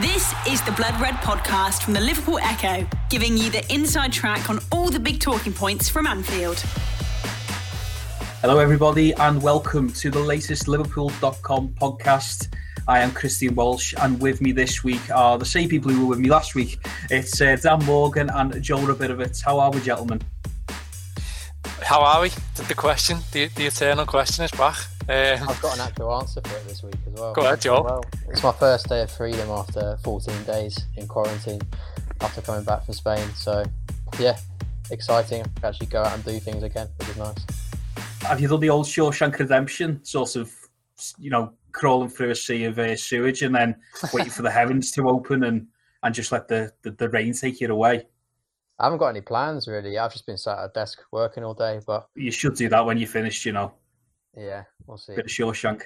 This is the Blood Red podcast from the Liverpool Echo, giving you the inside track on all the big talking points from Anfield. Hello, everybody, and welcome to the latest Liverpool.com podcast. I am Christian Walsh, and with me this week are the same people who were with me last week. It's uh, Dan Morgan and Joel Rabinowitz. How are we, gentlemen? How are we? The question, the, the eternal question is back. Um, I've got an actual answer for it this week as well. Go ahead, Joe. Well, it's my first day of freedom after 14 days in quarantine after coming back from Spain. So, yeah, exciting. I actually go out and do things again, which is nice. Have you done the old Shawshank Redemption, sort of, you know, crawling through a sea of uh, sewage and then waiting for the heavens to open and, and just let the, the, the rain take you away? I haven't got any plans really. I've just been sat at a desk working all day, but you should do that when you finish, you know. Yeah, we'll see. Bit of Shawshank.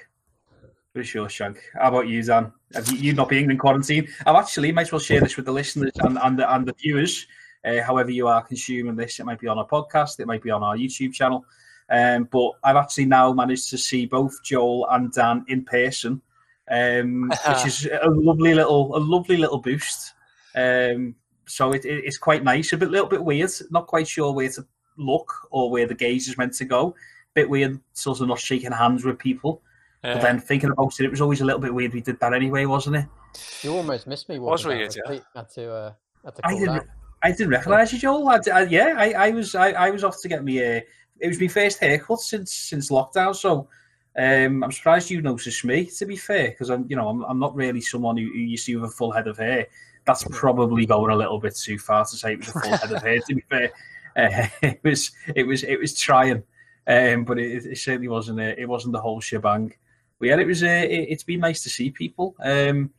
Bit of Shawshank. How about you, Zan? Have you, you not being in quarantine? I've actually might as well share this with the listeners and, and, the, and the viewers. Uh, however, you are consuming this, it might be on a podcast, it might be on our YouTube channel. Um, but I've actually now managed to see both Joel and Dan in person, um, which is a lovely little, a lovely little boost. Um, so it, it, it's quite nice, a bit, little bit weird. Not quite sure where to look or where the gaze is meant to go bit weird, sort of not shaking hands with people. Yeah. But then thinking about it, it was always a little bit weird. We did that anyway, wasn't it? You almost missed me. Was weird, yeah. Had to, uh, had to I didn't. I didn't recognise you, Joel. I, I, yeah, I, I was. I, I, was off to get me. Uh, it was my first haircut since since lockdown, so um, I'm surprised you noticed me. To be fair, because I'm, you know, I'm, I'm not really someone who, who you see with a full head of hair. That's probably going a little bit too far to say it was a full head of hair. To be fair, uh, it was. It was. It was trying. Um, but it, it, certainly wasn't a, it wasn't the whole shebang. But yeah, it was a, it, has been nice to see people. Um,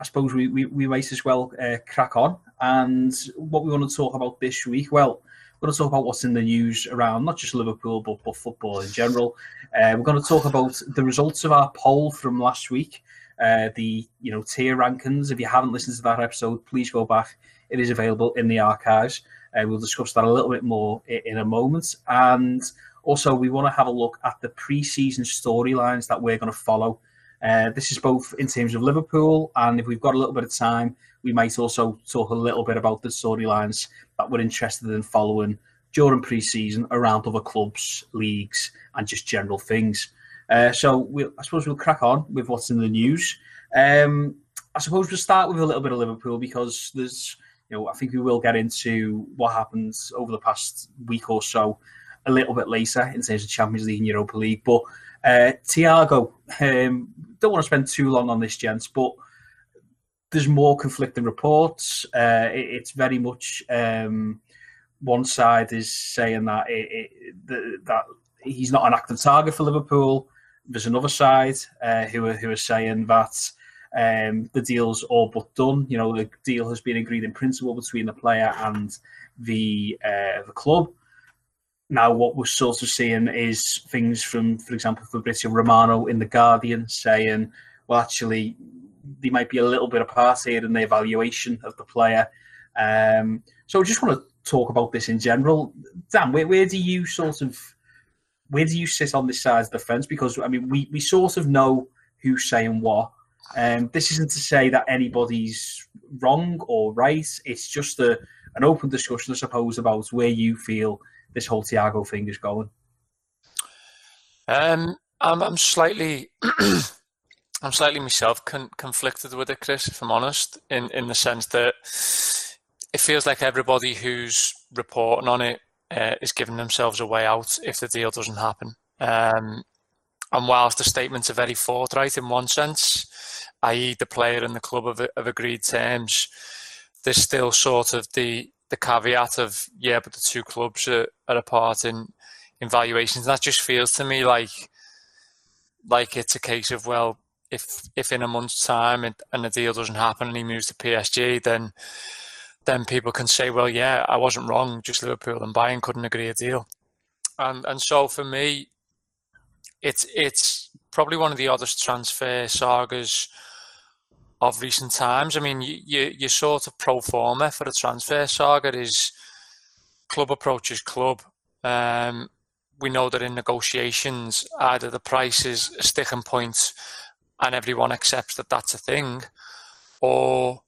I suppose we, we, we might as well uh, crack on. And what we want to talk about this week, well, we're going to talk about what's in the news around not just Liverpool but, but football in general. Uh, we're going to talk about the results of our poll from last week. Uh, the you know tier rankings. If you haven't listened to that episode, please go back. It is available in the archives. Uh, we'll discuss that a little bit more in, in a moment. And also, we want to have a look at the pre-season storylines that we're going to follow. Uh, this is both in terms of Liverpool, and if we've got a little bit of time, we might also talk a little bit about the storylines that we're interested in following during pre-season around other clubs, leagues, and just general things. Uh, so we'll, I suppose we'll crack on with what's in the news. Um, I suppose we'll start with a little bit of Liverpool because there's, you know, I think we will get into what happens over the past week or so a little bit later in terms of Champions League and Europa League. But uh, Thiago, um, don't want to spend too long on this, gents, but there's more conflicting reports. Uh, it, it's very much um, one side is saying that it, it, the, that he's not an active target for Liverpool. There's another side uh, who are who are saying that um, the deal's all but done. You know, the deal has been agreed in principle between the player and the uh, the club now what we're sort of seeing is things from, for example, Fabrizio Romano in The Guardian saying, well, actually, there might be a little bit of part here in the evaluation of the player. Um, so I just want to talk about this in general. Dan, where, where do you sort of, where do you sit on this side of the fence? Because, I mean, we, we sort of know who's saying what. Um, this isn't to say that anybody's wrong or right. It's just a, an open discussion, I suppose, about where you feel – this whole Thiago thing is going? Um, I'm, I'm slightly, I'm slightly myself con- conflicted with it, Chris. If I'm honest, in in the sense that it feels like everybody who's reporting on it uh, is giving themselves a way out if the deal doesn't happen. Um, and whilst the statements are very forthright in one sense, i.e., the player and the club have, have agreed terms, there's still sort of the the caveat of yeah, but the two clubs are, are apart in in valuations. That just feels to me like like it's a case of well, if if in a month's time and, and the deal doesn't happen and he moves to PSG, then then people can say, well, yeah, I wasn't wrong. Just Liverpool and Bayern couldn't agree a deal, and and so for me, it's it's probably one of the oddest transfer sagas of recent times. I mean, you, you, you sort of pro forma for the transfer saga is club approaches club. Um, we know that in negotiations, either the price is a sticking point and everyone accepts that that's a thing, or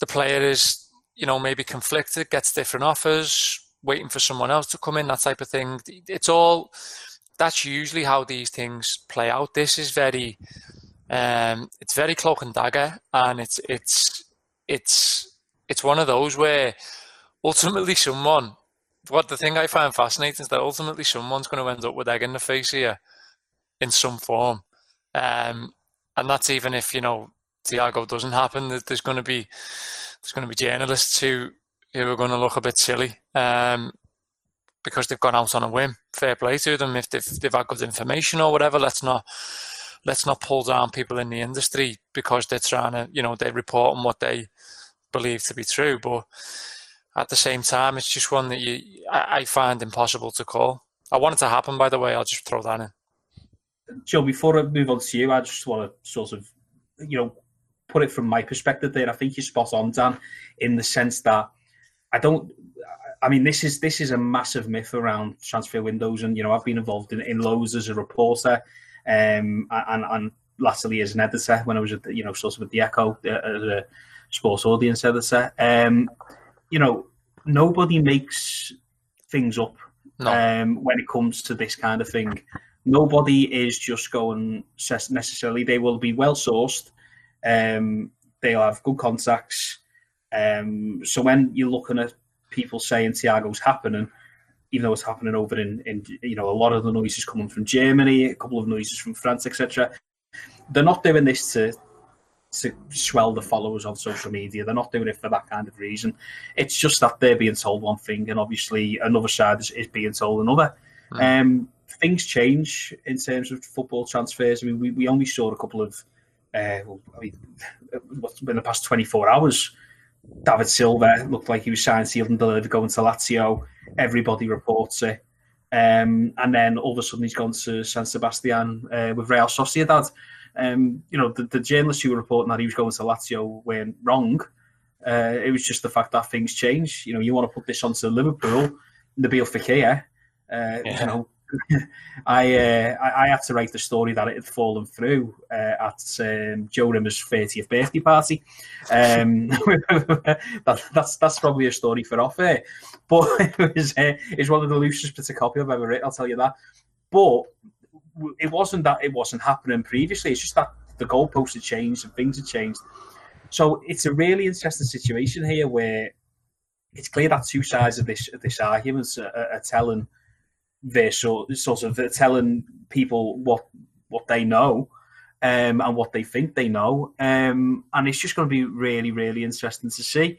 the player is, you know, maybe conflicted, gets different offers, waiting for someone else to come in, that type of thing. It's all that's usually how these things play out. This is very um, it's very cloak and dagger, and it's it's it's it's one of those where ultimately someone. What the thing I find fascinating is that ultimately someone's going to end up with egg in the face here, in some form, um, and that's even if you know Thiago doesn't happen. That There's going to be there's going to be journalists who who are going to look a bit silly um, because they've gone out on a whim. Fair play to them if they've they've had good information or whatever. Let's not let's not pull down people in the industry because they're trying to you know they report on what they believe to be true. But at the same time, it's just one that you I, I find impossible to call. I want it to happen, by the way. I'll just throw that in. Joe, before I move on to you, I just want to sort of, you know, put it from my perspective there. I think you're spot on, Dan, in the sense that I don't. I mean, this is this is a massive myth around transfer windows, and you know, I've been involved in, in loads as a reporter, um, and and latterly as an editor when I was at the, you know sort of at the Echo uh, as a sports audience editor. Um, you know, nobody makes things up no. um, when it comes to this kind of thing. Nobody is just going necessarily. They will be well sourced. Um, they'll have good contacts. Um, so when you're looking at people saying Thiago's happening, even though it's happening over in, in you know a lot of the noises coming from Germany, a couple of noises from France, etc. They're not doing this to to swell the followers on social media. They're not doing it for that kind of reason. It's just that they're being told one thing, and obviously another side is, is being told another. Mm. Um, things change in terms of football transfers. I mean, we, we only saw a couple of, uh, well, I mean, in the past 24 hours, David Silva looked like he was signed, sealed, and delivered going to Lazio. Everybody reports it. Um, and then all of a sudden he's gone to San Sebastian uh, with Real Sociedad. Um, you know, the, the, journalists who were reporting that he was going to Lazio weren't wrong. Uh, it was just the fact that things change. You know, you want to put this onto Liverpool, Nabil Fekir, uh, yeah. you know, I, uh, I, I had to write the story that it had fallen through uh, at um, Joe Rimmer's 30th birthday party. Um, that, that's that's probably a story for off air, but it was uh, it's one of the loosest bits of copy I've ever written. I'll tell you that. But it wasn't that it wasn't happening previously. It's just that the goalposts had changed and things had changed. So it's a really interesting situation here where it's clear that two sides of this of this argument are, are telling they're sort, sort of telling people what what they know um, and what they think they know. Um, and it's just going to be really, really interesting to see.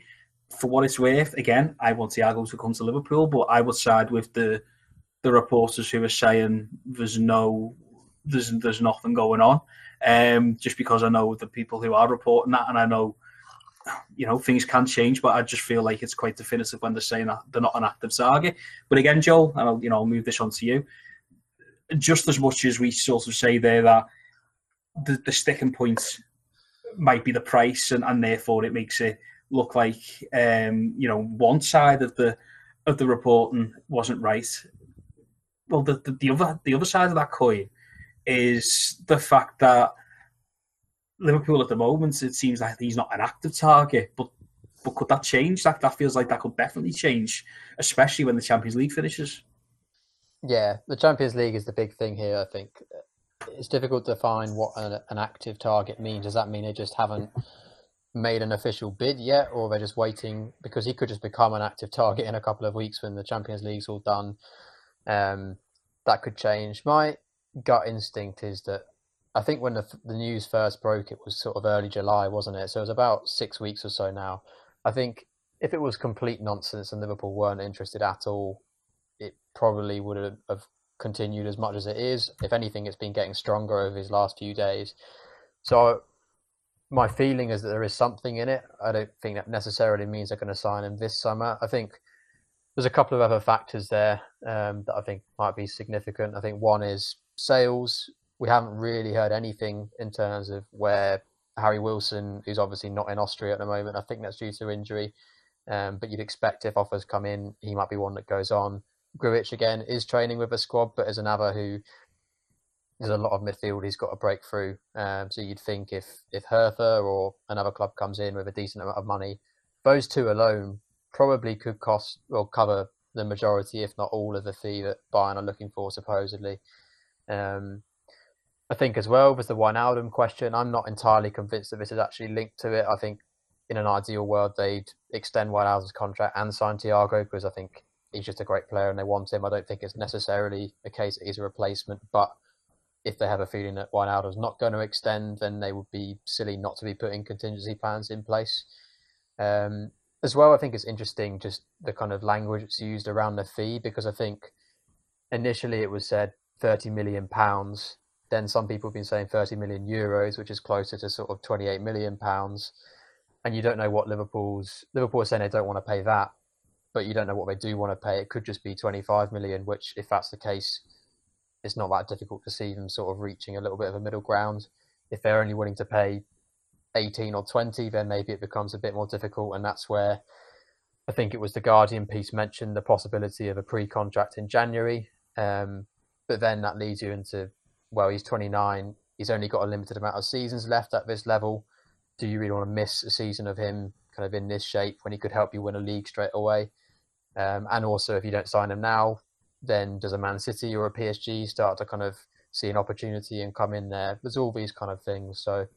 For what it's worth, again, I want Thiago to come to Liverpool, but I would side with the the reporters who are saying there's no there's there's nothing going on. Um, just because I know the people who are reporting that, and I know you know, things can change, but I just feel like it's quite definitive when they're saying that they're not an active target. But again, Joel, and I'll, you know, I'll move this on to you. Just as much as we sort of say there that the, the sticking point might be the price, and, and therefore it makes it look like um, you know one side of the of the reporting wasn't right. Well, the, the, the other the other side of that coin is the fact that Liverpool at the moment, it seems like he's not an active target, but but could that change? That that feels like that could definitely change, especially when the Champions League finishes. Yeah, the Champions League is the big thing here. I think it's difficult to define what an, an active target means. Does that mean they just haven't made an official bid yet, or they're just waiting because he could just become an active target in a couple of weeks when the Champions League's all done? Um, that could change. My gut instinct is that I think when the, the news first broke, it was sort of early July, wasn't it? So it was about six weeks or so now. I think if it was complete nonsense and Liverpool weren't interested at all, it probably would have continued as much as it is. If anything, it's been getting stronger over his last few days. So my feeling is that there is something in it. I don't think that necessarily means they're going to sign him this summer. I think there's a couple of other factors there um, that I think might be significant. I think one is sales we haven't really heard anything in terms of where Harry Wilson, who's obviously not in Austria at the moment, I think that's due to injury. Um, but you'd expect if offers come in, he might be one that goes on. Grujic again is training with a squad, but is another who there's a lot of midfield he's got to break through. Um, so you'd think if if Hertha or another club comes in with a decent amount of money, those two alone probably could cost or cover the majority, if not all, of the fee that Bayern are looking for supposedly. Um, I think as well was the Wijnaldum question. I'm not entirely convinced that this is actually linked to it. I think in an ideal world they'd extend Wijnaldum's contract and sign Thiago because I think he's just a great player and they want him. I don't think it's necessarily a case that he's a replacement, but if they have a feeling that Wijnaldum's not going to extend, then they would be silly not to be putting contingency plans in place. Um, as well, I think it's interesting just the kind of language that's used around the fee because I think initially it was said 30 million pounds. Then some people have been saying 30 million euros, which is closer to sort of 28 million pounds. And you don't know what Liverpool's Liverpool are saying they don't want to pay that, but you don't know what they do want to pay. It could just be 25 million, which if that's the case, it's not that difficult to see them sort of reaching a little bit of a middle ground. If they're only willing to pay 18 or 20, then maybe it becomes a bit more difficult. And that's where I think it was the Guardian piece mentioned the possibility of a pre contract in January. Um, but then that leads you into, well, he's 29, he's only got a limited amount of seasons left at this level. Do you really want to miss a season of him kind of in this shape when he could help you win a league straight away? Um, and also, if you don't sign him now, then does a Man City or a PSG start to kind of see an opportunity and come in there? There's all these kind of things. So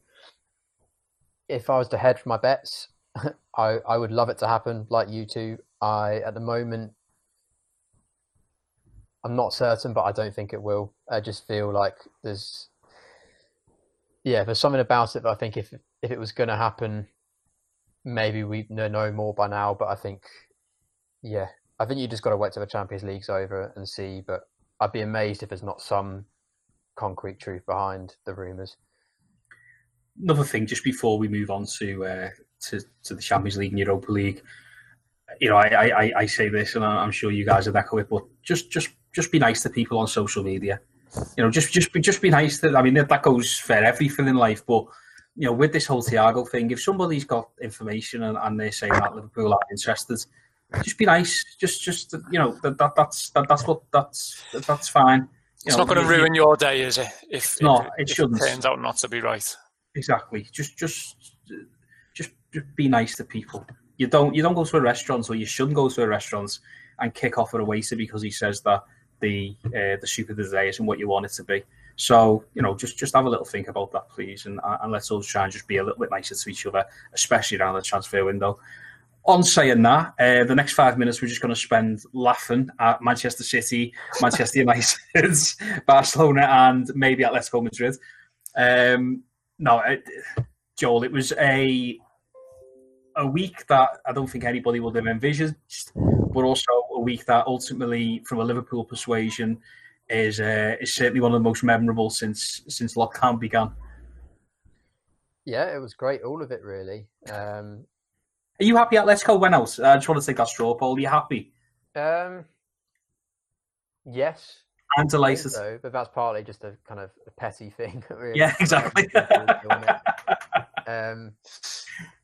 if I was to hedge my bets, I, I would love it to happen like you two. I at the moment I'm not certain, but I don't think it will. I just feel like there's yeah, there's something about it that I think if if it was going to happen, maybe we know more by now. But I think yeah, I think you just got to wait till the Champions League's over and see. But I'd be amazed if there's not some concrete truth behind the rumours another thing, just before we move on to uh, to, to the Champions League and Europa League, you know, I, I, I say this, and I'm sure you guys would echo it, but just just just be nice to people on social media. You know, just just be just be nice to. I mean, that, that goes for everything in life, but you know, with this whole Thiago thing, if somebody's got information and, and they're saying that Liverpool are interested, just be nice. Just just you know that, that that's that, that's what that's that's fine. You it's know, not going to ruin your day, is it? If, no, it, it shouldn't. It turns out not to be right. Exactly. Just, just, just, just be nice to people. You don't, you don't go to a restaurant, or you shouldn't go to a restaurant and kick off at a waiter because he says that the uh, the day isn't what you want it to be. So you know, just just have a little think about that, please, and and let's all try and just be a little bit nicer to each other, especially around the transfer window. On saying that, uh, the next five minutes we're just going to spend laughing at Manchester City, Manchester United, Barcelona, and maybe Atletico Madrid. Um, no, it, Joel, it was a a week that I don't think anybody would have envisioned, but also week that ultimately, from a Liverpool persuasion, is uh, is certainly one of the most memorable since since lockdown began. Yeah, it was great, all of it really. Um, Are you happy Atletico went out? I just want to take that straw poll. Are you happy? Um, yes, I'm delighted. So, but that's partly just a kind of a petty thing. Really. Yeah, exactly. um,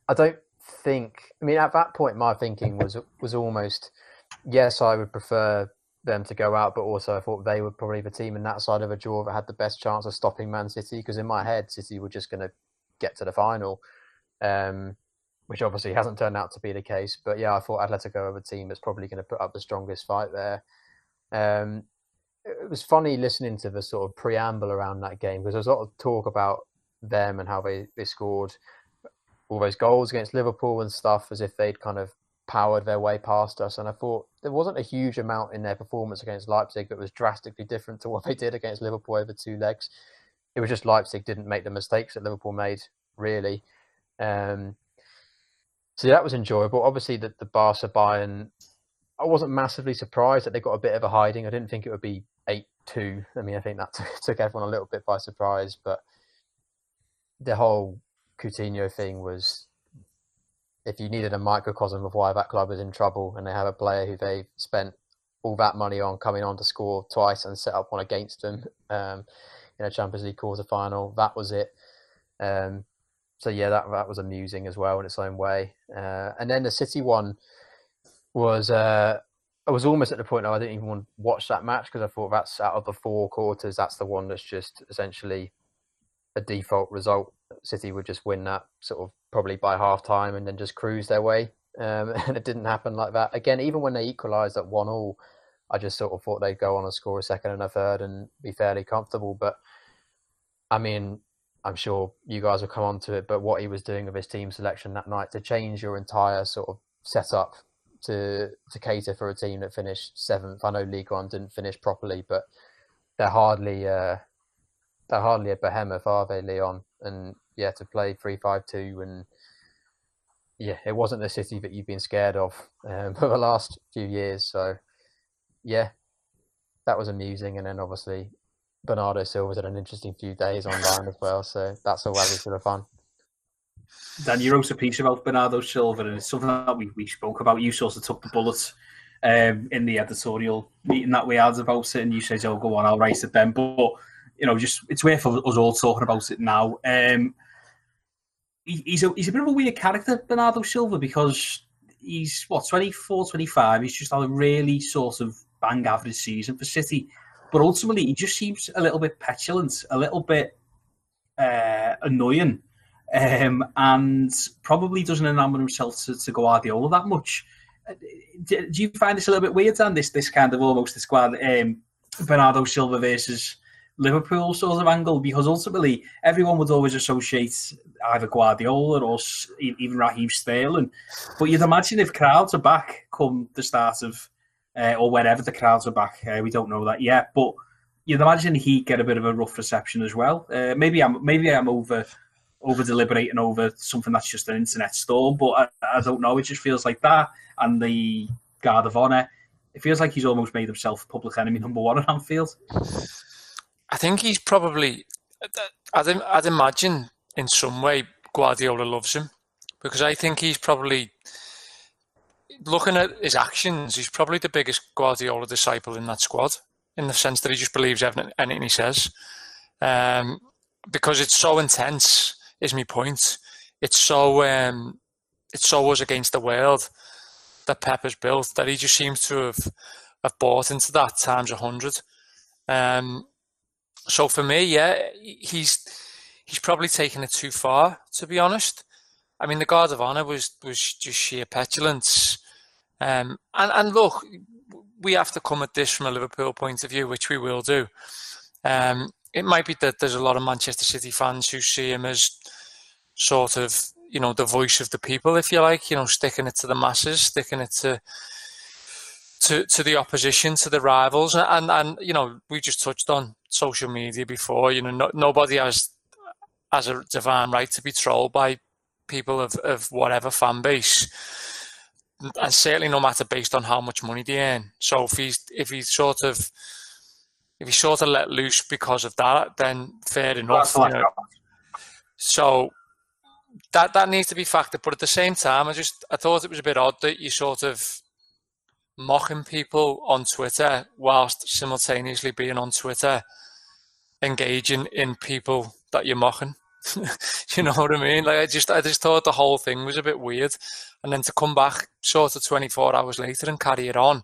I don't think. I mean, at that point, my thinking was was almost yes, I would prefer them to go out, but also I thought they were probably the team in that side of a draw that had the best chance of stopping Man City. Because in my head, City were just going to get to the final, um, which obviously hasn't turned out to be the case. But yeah, I thought Atletico were a team that's probably going to put up the strongest fight there. Um, it was funny listening to the sort of preamble around that game because there was a lot of talk about them and how they, they scored all those goals against Liverpool and stuff as if they'd kind of powered their way past us. And I thought there wasn't a huge amount in their performance against Leipzig that was drastically different to what they did against Liverpool over two legs. It was just Leipzig didn't make the mistakes that Liverpool made, really. Um, so that was enjoyable. Obviously, that the Barca Bayern, I wasn't massively surprised that they got a bit of a hiding. I didn't think it would be eight two. I mean, I think that took everyone a little bit by surprise, but the whole Coutinho thing was if you needed a microcosm of why that club is in trouble and they have a player who they've spent all that money on coming on to score twice and set up one against them um, in a Champions League quarter final, that was it. Um, so yeah, that that was amusing as well in its own way. Uh, and then the City one was uh, I was almost at the point now I didn't even want to watch that match because I thought that's out of the four quarters, that's the one that's just essentially a default result. City would just win that sort of probably by half time and then just cruise their way. Um, and it didn't happen like that. Again, even when they equalised at one all, I just sort of thought they'd go on and score a second and a third and be fairly comfortable. But I mean, I'm sure you guys will come on to it, but what he was doing with his team selection that night to change your entire sort of setup to to cater for a team that finished seventh. I know Ligue One didn't finish properly, but they're hardly uh, they're hardly a behemoth, are they, Lyon? And yeah, to play three five two and yeah, it wasn't the city that you've been scared of um, for the last few years. So yeah, that was amusing. And then obviously Bernardo Silva's had an interesting few days online as well. So that's all added to the fun. Dan, you wrote a piece about Bernardo Silva, and it's something that we, we spoke about. You sort of took the bullet um, in the editorial meeting that we had about it, and you said, "Oh, go on, I'll write it then." But you know, just it's worth us all talking about it now. Um, he, he's a he's a bit of a weird character, Bernardo Silva, because he's what 24, 25. He's just had a really sort of bang average season for City, but ultimately he just seems a little bit petulant, a little bit uh, annoying um, and probably doesn't enamour himself to, to Guardiola that much. Uh, do, do, you find this a little bit weird, Dan? This this kind of almost this squad um, Bernardo Silva versus Liverpool sort of angle because ultimately everyone would always associate either Guardiola or even Raheem Sterling. But you'd imagine if crowds are back come the start of uh, or whenever the crowds are back, uh, we don't know that yet. But you'd imagine he'd get a bit of a rough reception as well. Uh, maybe I'm maybe I'm over over deliberating over something that's just an internet storm. But I, I, don't know. It just feels like that. And the guard of honour, it feels like he's almost made himself public enemy number one at Anfield. I think he's probably. I'd, I'd imagine in some way Guardiola loves him because I think he's probably looking at his actions. He's probably the biggest Guardiola disciple in that squad in the sense that he just believes anything he says. Um, because it's so intense is my point. It's so um, it's so us against the world that Pep has built that he just seems to have have bought into that times a hundred. Um, so for me, yeah, he's he's probably taken it too far, to be honest. I mean, the guard of honour was was just sheer petulance, um, and and look, we have to come at this from a Liverpool point of view, which we will do. Um, it might be that there's a lot of Manchester City fans who see him as sort of, you know, the voice of the people, if you like, you know, sticking it to the masses, sticking it to to, to the opposition, to the rivals, and and you know, we just touched on social media before. You know, no, nobody has has a divine right to be trolled by people of, of whatever fan base, and certainly no matter based on how much money they earn. So if he's if he's sort of if he sort of let loose because of that, then fair enough. You know. So that that needs to be factored. But at the same time, I just I thought it was a bit odd that you sort of mocking people on Twitter whilst simultaneously being on Twitter, engaging in people that you're mocking. you know what I mean? Like I just I just thought the whole thing was a bit weird, and then to come back sort of 24 hours later and carry it on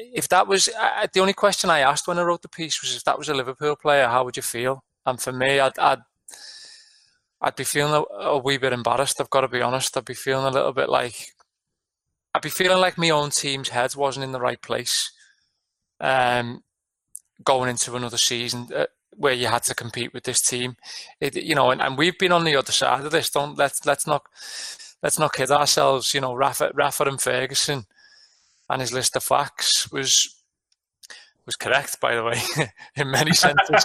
if that was the only question I asked when I wrote the piece was if that was a Liverpool player, how would you feel? And for me, I'd I'd, I'd be feeling a, a, wee bit embarrassed. I've got to be honest. I'd be feeling a little bit like I'd be feeling like my own team's head wasn't in the right place. Um, going into another season uh, where you had to compete with this team, it, you know, and, and we've been on the other side of this. Don't let's let's not let's not kid ourselves. You know, Rafa, Rafa and Ferguson and his list of facts was was correct, by the way, in many senses.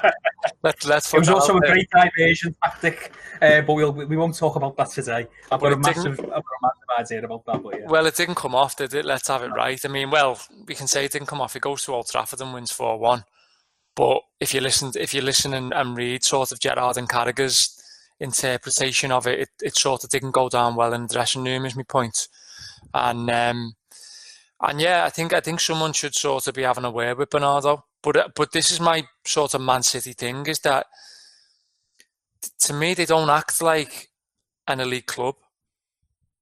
Let, let's it was also a great diversion tactic, uh, but we'll, we won't talk about that today. I've got, a massive, I've got a massive idea about that. But yeah. Well, it didn't come off, did it? Let's have it right. I mean, well, we can say it didn't come off. It goes to Old Trafford and wins 4 1. But if you listen, if you listen and, and read sort of Gerrard and Carragher's interpretation of it, it, it sort of didn't go down well in the dressing room, is my point. And um, and yeah, I think I think someone should sort of be having a word with Bernardo. But uh, but this is my sort of Man City thing is that to me they don't act like an elite club.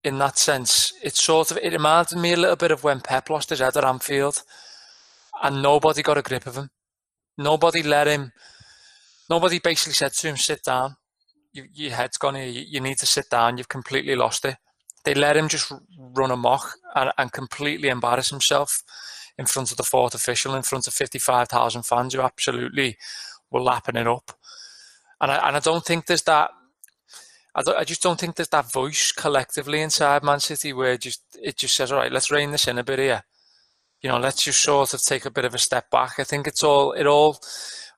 in that sense. it sort of it reminded me a little bit of when Pep lost his head at Anfield, and nobody got a grip of him. Nobody let him. Nobody basically said to him, "Sit down. You, your head's gone here. You, you, need to sit down. You've completely lost it." They let him just run amok and, and completely embarrass himself in front of the fourth official, in front of fifty-five thousand fans who absolutely were lapping it up. And I, and I don't think there's that I, I just don't think there's that voice collectively inside Man City where just it just says, all right, let's rein this in a bit here. You know, let's just sort of take a bit of a step back. I think it's all it all.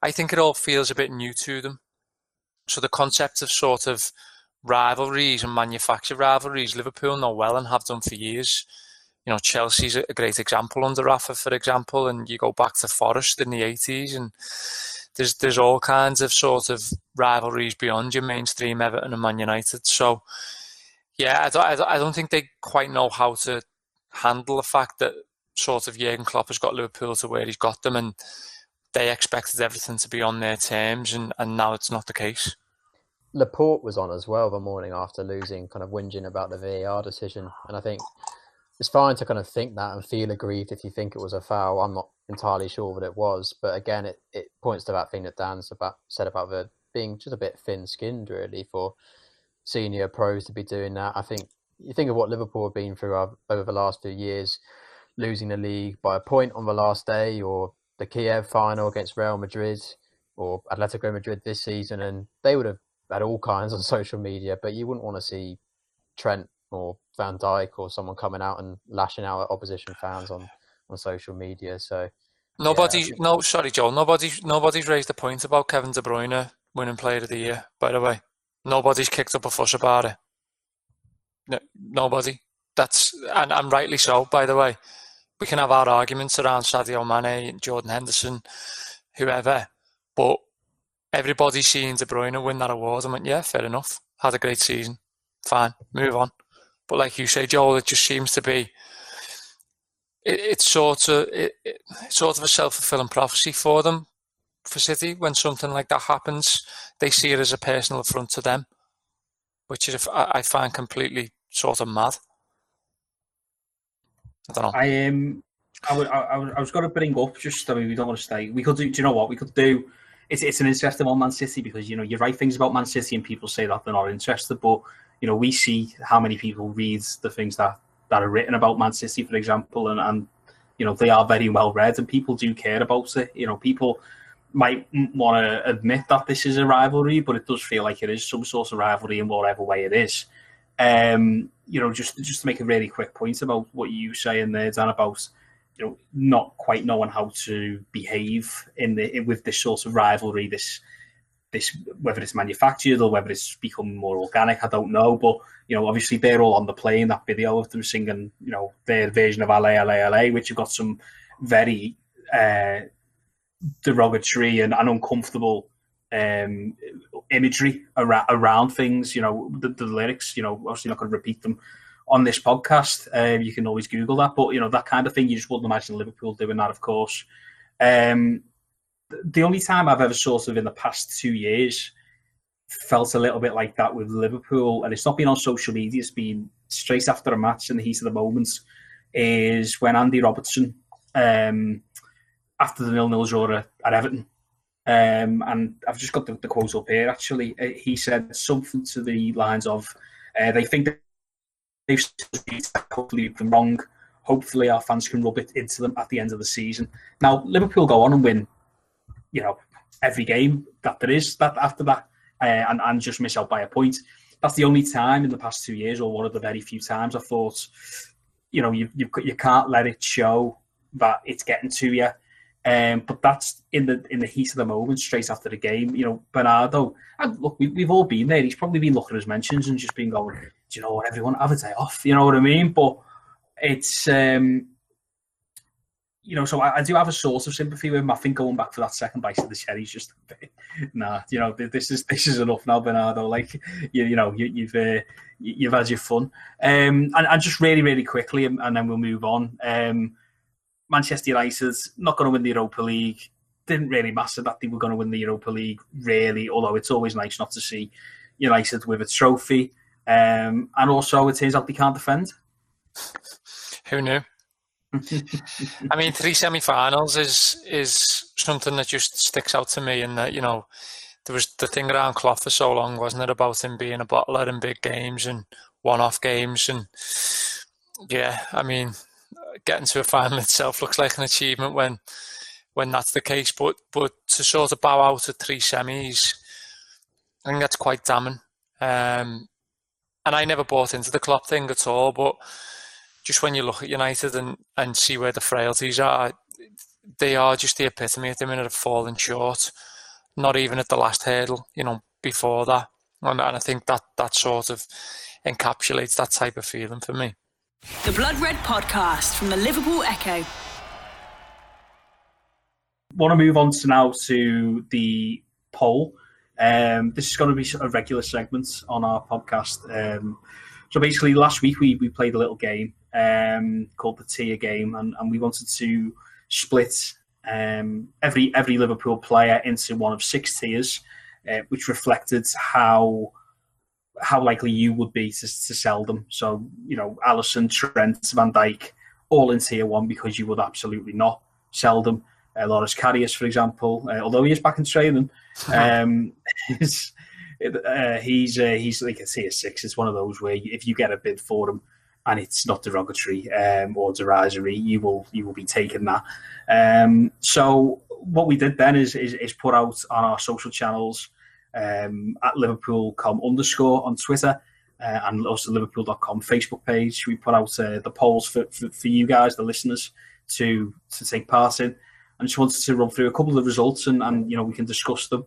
I think it all feels a bit new to them. So the concept of sort of rivalries and manufactured rivalries, Liverpool know well and have done for years. You know, Chelsea's a great example under Rafa, for example, and you go back to Forest in the 80s and there's there's all kinds of sort of rivalries beyond your mainstream Everton and Man United. So yeah, I don't, I don't think they quite know how to handle the fact that sort of Jurgen Klopp has got Liverpool to where he's got them, and they expected everything to be on their terms, and, and now it's not the case. Laporte was on as well the morning after losing, kind of whinging about the VAR decision, and I think it's fine to kind of think that and feel aggrieved if you think it was a foul. I'm not entirely sure that it was, but again, it, it points to that thing that Dan's about said about the being just a bit thin-skinned, really, for senior pros to be doing that. I think you think of what Liverpool have been through uh, over the last few years, losing the league by a point on the last day, or the Kiev final against Real Madrid, or Atletico Madrid this season, and they would have had all kinds on social media, but you wouldn't want to see Trent or Van Dijk or someone coming out and lashing out at opposition fans on, on social media. So nobody, yeah, no, sorry, Joel, nobody, nobody's raised a point about Kevin De Bruyne winning Player of the Year. By the way, nobody's kicked up a fuss about it. No, nobody. That's and, and rightly so. By the way, we can have our arguments around Sadio Mane, Jordan Henderson, whoever, but everybody's seen De Bruyne win that award and went, yeah, fair enough. Had a great season. Fine, move on. But like you say, Joel, it just seems to be it, it's sort of it, it, sort of a self fulfilling prophecy for them for City when something like that happens. They see it as a personal affront to them, which is I find completely sort of mad. I don't know. I um, I, would, I, I was going to bring up just. I mean, we don't want to stay. We could do. Do you know what we could do? It's it's an interesting one, Man City, because you know you write things about Man City and people say that they're not interested, but you know, we see how many people read the things that, that are written about Man City, for example, and, and you know, they are very well read and people do care about it. You know, people might want to admit that this is a rivalry, but it does feel like it is some sort of rivalry in whatever way it is. Um, you know, just just to make a really quick point about what you say in there, Dan, about you know not quite knowing how to behave in the with this sort of rivalry, this this whether it's manufactured or whether it's become more organic, I don't know. But you know, obviously they're all on the plane. That video of them singing, you know, their version of LA, LA, LA, which have got some very uh, derogatory and, and uncomfortable um, imagery around, around things. You know, the, the, lyrics. You know, obviously not going to repeat them on this podcast. Uh, you can always Google that, but you know that kind of thing. You just wouldn't imagine Liverpool doing that, of course. Um, the only time I've ever sort of in the past two years felt a little bit like that with Liverpool, and it's not been on social media, it's been straight after a match in the heat of the moment, is when Andy Robertson, um, after the nil nil draw at, Everton, um, and I've just got the, the, quote up here actually, uh, he said something to the lines of, uh, they think they've hopefully been wrong. Hopefully, our fans can rub it into them at the end of the season. Now, Liverpool go on and win you know, every game that there is that after that, uh, and, and just miss out by a point. That's the only time in the past two years, or one of the very few times I thought, you know, you you, you can't let it show that it's getting to you. Um, but that's in the in the heat of the moment, straight after the game. You know, Bernardo. And look, we, we've all been there. He's probably been looking at his mentions and just been going, "Do you know what? Everyone have a day off." You know what I mean? But it's um, you know, so I, I, do have a sort of sympathy with him. I think going back for that second bite of the cherry is just nah. You know, this is this is enough now, Bernardo. Like you, you know, you, have uh, you've had your fun. Um, and, and just really, really quickly, and, and then we'll move on. Um, Manchester United not going to win the Europa League. Didn't really matter that they were going to win the Europa League, really. Although it's always nice not to see United with a trophy. Um, and also, it turns out they can't defend. Who knew? I mean, three semi-finals is is something that just sticks out to me, and that you know, there was the thing around Klopp for so long, wasn't it, about him being a bottler in big games and one-off games, and yeah, I mean, getting to a final itself looks like an achievement when when that's the case. But but to sort of bow out at three semis, I think that's quite damning. Um, and I never bought into the Klopp thing at all. But just when you look at United and, and see where the frailties are, they are just the epitome of the minute of falling short. Not even at the last hurdle, you know, before that. And, and I think that that sort of encapsulates that type of feeling for me. The Blood Red Podcast from the Liverpool Echo. Want to move on to now to the poll. Um, this is going to be a regular segment on our podcast. Um, so basically, last week we, we played a little game um, called the tier game, and, and we wanted to split um, every every Liverpool player into one of six tiers, uh, which reflected how how likely you would be to, to sell them. So you know, Alisson, Trent, Van Dijk, all in tier one because you would absolutely not sell them. Uh, Loris Karius, for example, uh, although he is back in training, um, uh, he's uh, he's like a tier six. It's one of those where if you get a bid for him and it's not derogatory um, or derisory, you will you will be taking that. Um, so what we did then is, is, is put out on our social channels um, at Liverpool.com underscore on Twitter. Uh, and also Liverpool.com Facebook page. We put out uh, the polls for, for, for you guys, the listeners, to to take part in. I just wanted to run through a couple of the results and, and you know we can discuss them.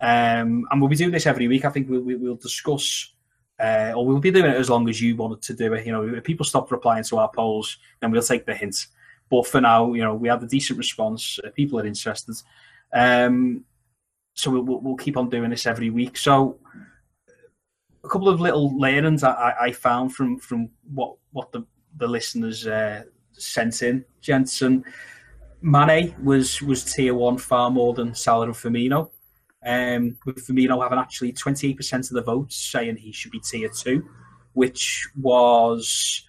Um, and we'll be doing this every week. I think we, we, will discuss, uh, or we'll be doing it as long as you wanted to do it. You know, if people stop replying to our polls, then we'll take the hint. But for now, you know, we have a decent response. Uh, people are interested. Um, so we'll, we'll keep on doing this every week. So a couple of little learnings I, I found from from what what the the listeners uh, sent in, Jensen. Mane was was tier one far more than Salah and Firmino. Um, with Firmino having actually 28% of the votes saying he should be tier two, which was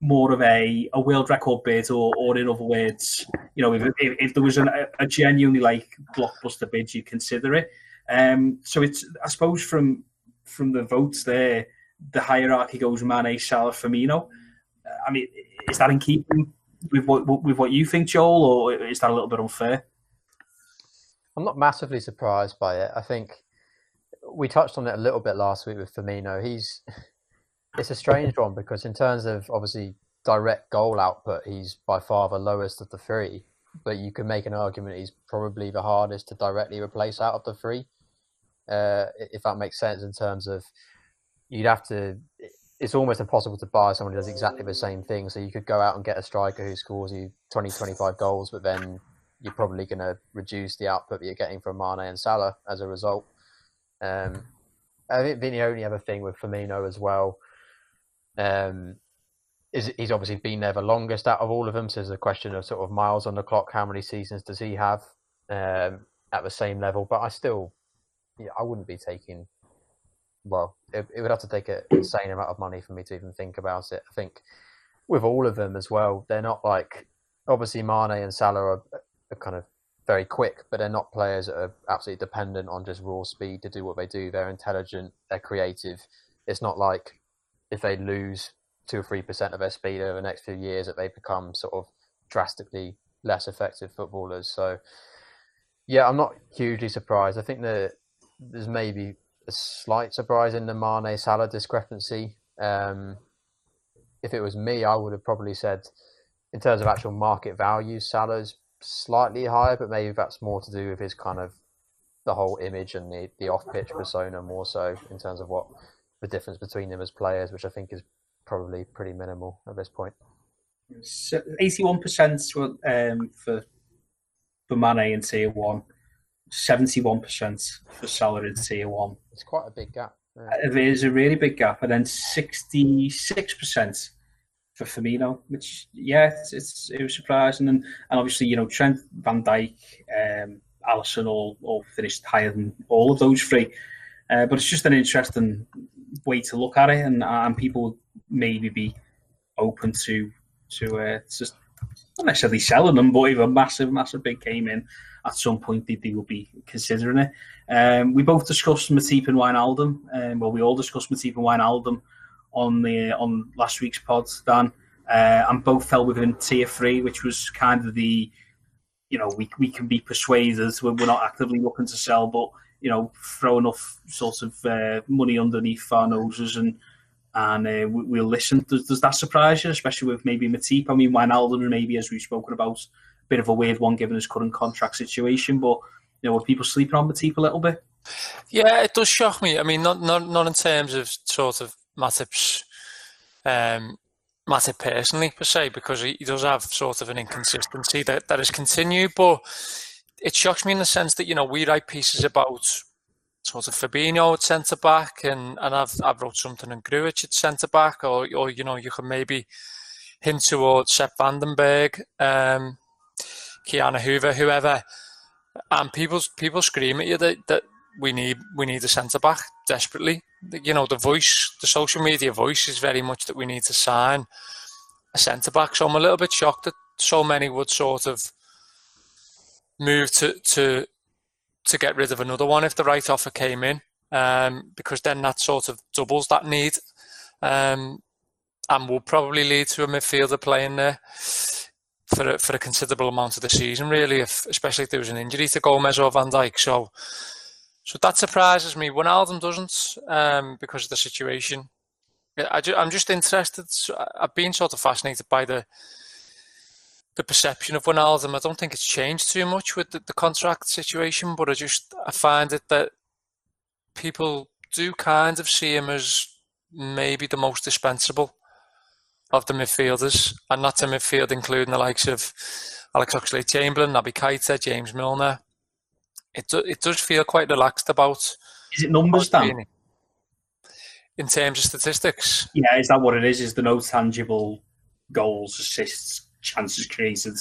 more of a, a world record bid, or, or in other words, you know, if, if, if there was an, a genuinely like blockbuster bid, you consider it. Um, so it's, I suppose, from from the votes there, the hierarchy goes Mane, Salah, Firmino. I mean, is that in keeping with what with what you think, Joel, or is that a little bit unfair? I'm not massively surprised by it. I think we touched on it a little bit last week with Firmino. He's it's a strange one because in terms of obviously direct goal output, he's by far the lowest of the three. But you can make an argument he's probably the hardest to directly replace out of the three, uh, if that makes sense. In terms of you'd have to it's almost impossible to buy someone who does exactly the same thing. So you could go out and get a striker who scores you 20, 25 goals, but then you're probably going to reduce the output that you're getting from Mane and Salah as a result. Um, I think the only other thing with Firmino as well um, is he's obviously been there the longest out of all of them. So there's a question of sort of miles on the clock. How many seasons does he have um, at the same level? But I still, yeah, I wouldn't be taking well, it, it, would have to take an insane amount of money for me to even think about it. I think with all of them as well, they're not like obviously Mane and Salah are, are kind of very quick, but they're not players that are absolutely dependent on just raw speed to do what they do. They're intelligent, they're creative. It's not like if they lose two or three percent of their speed over the next few years that they become sort of drastically less effective footballers. So yeah, I'm not hugely surprised. I think that there's maybe a slight surprise in the Mane Salah discrepancy. Um, if it was me, I would have probably said, in terms of actual market value, Salah's slightly higher, but maybe that's more to do with his kind of the whole image and the, the off pitch persona more so in terms of what the difference between them as players, which I think is probably pretty minimal at this point. Eighty-one percent for um, for for Mane in tier one, 71% for Salah in tier one. It's quite a big gap. Yeah. It is a really big gap. And then 66% for Firmino, which, yeah, it's, it's, it was surprising. And, and obviously, you know, Trent, Van Dijk, um, Alisson all, all finished higher than all of those three. Uh, but it's just an interesting way to look at it, and and people would maybe be open to to uh, just not necessarily selling them, but if a massive, massive bid came in at some point, they, they will be considering it. Um, we both discussed Matip and Wijnaldum. Um, well, we all discussed Matip and Wijnaldum on the on last week's pod, Dan, uh, and both fell within tier three, which was kind of the, you know, we we can be persuaded when we're not actively looking to sell, but you know, throw enough sort of uh, money underneath our noses and and uh, we, will listen. Does, does that surprise you, especially with maybe Matip? I mean, Wijnaldum maybe, as we've spoken about, a bit of a weird one given his current contract situation, but you know, were people sleeping on Matip a little bit? Yeah, it does shock me. I mean, not not not in terms of sort of Matip's um, Matip personally per se, because he, he does have sort of an inconsistency that that has continued, but it shocks me in the sense that you know we write pieces about sort of Fabinho at centre back, and, and I've I've wrote something on Grujic at centre back, or or you know you can maybe hint towards Sepp van den Berg, um, Ki-Jana Hoever, whoever, and people people scream at you that, that we need we need a centre back desperately. You know the voice, the social media voice is very much that we need to sign a centre back. So I'm a little bit shocked that so many would sort of move to to to get rid of another one if the right offer came in, um, because then that sort of doubles that need, um, and will probably lead to a midfielder playing there for a, for a considerable amount of the season, really, if, especially if there was an injury to Gomez or Van Dijk. So, so that surprises me. When Wijnaldum doesn't, um, because of the situation. I, am just interested. I've been sort of fascinated by the the perception of Wijnaldum. I don't think it's changed too much with the, the contract situation, but I just I find it that people do kind of see him as maybe the most dispensable of the midfielders, and that's a midfield including the likes of Alex Oxlade-Chamberlain, Naby Keita, James Milner. It do, it does feel quite relaxed about. Is it numbers, Dan? In terms of statistics, yeah, is that what it is? Is the no tangible goals, assists, chances created.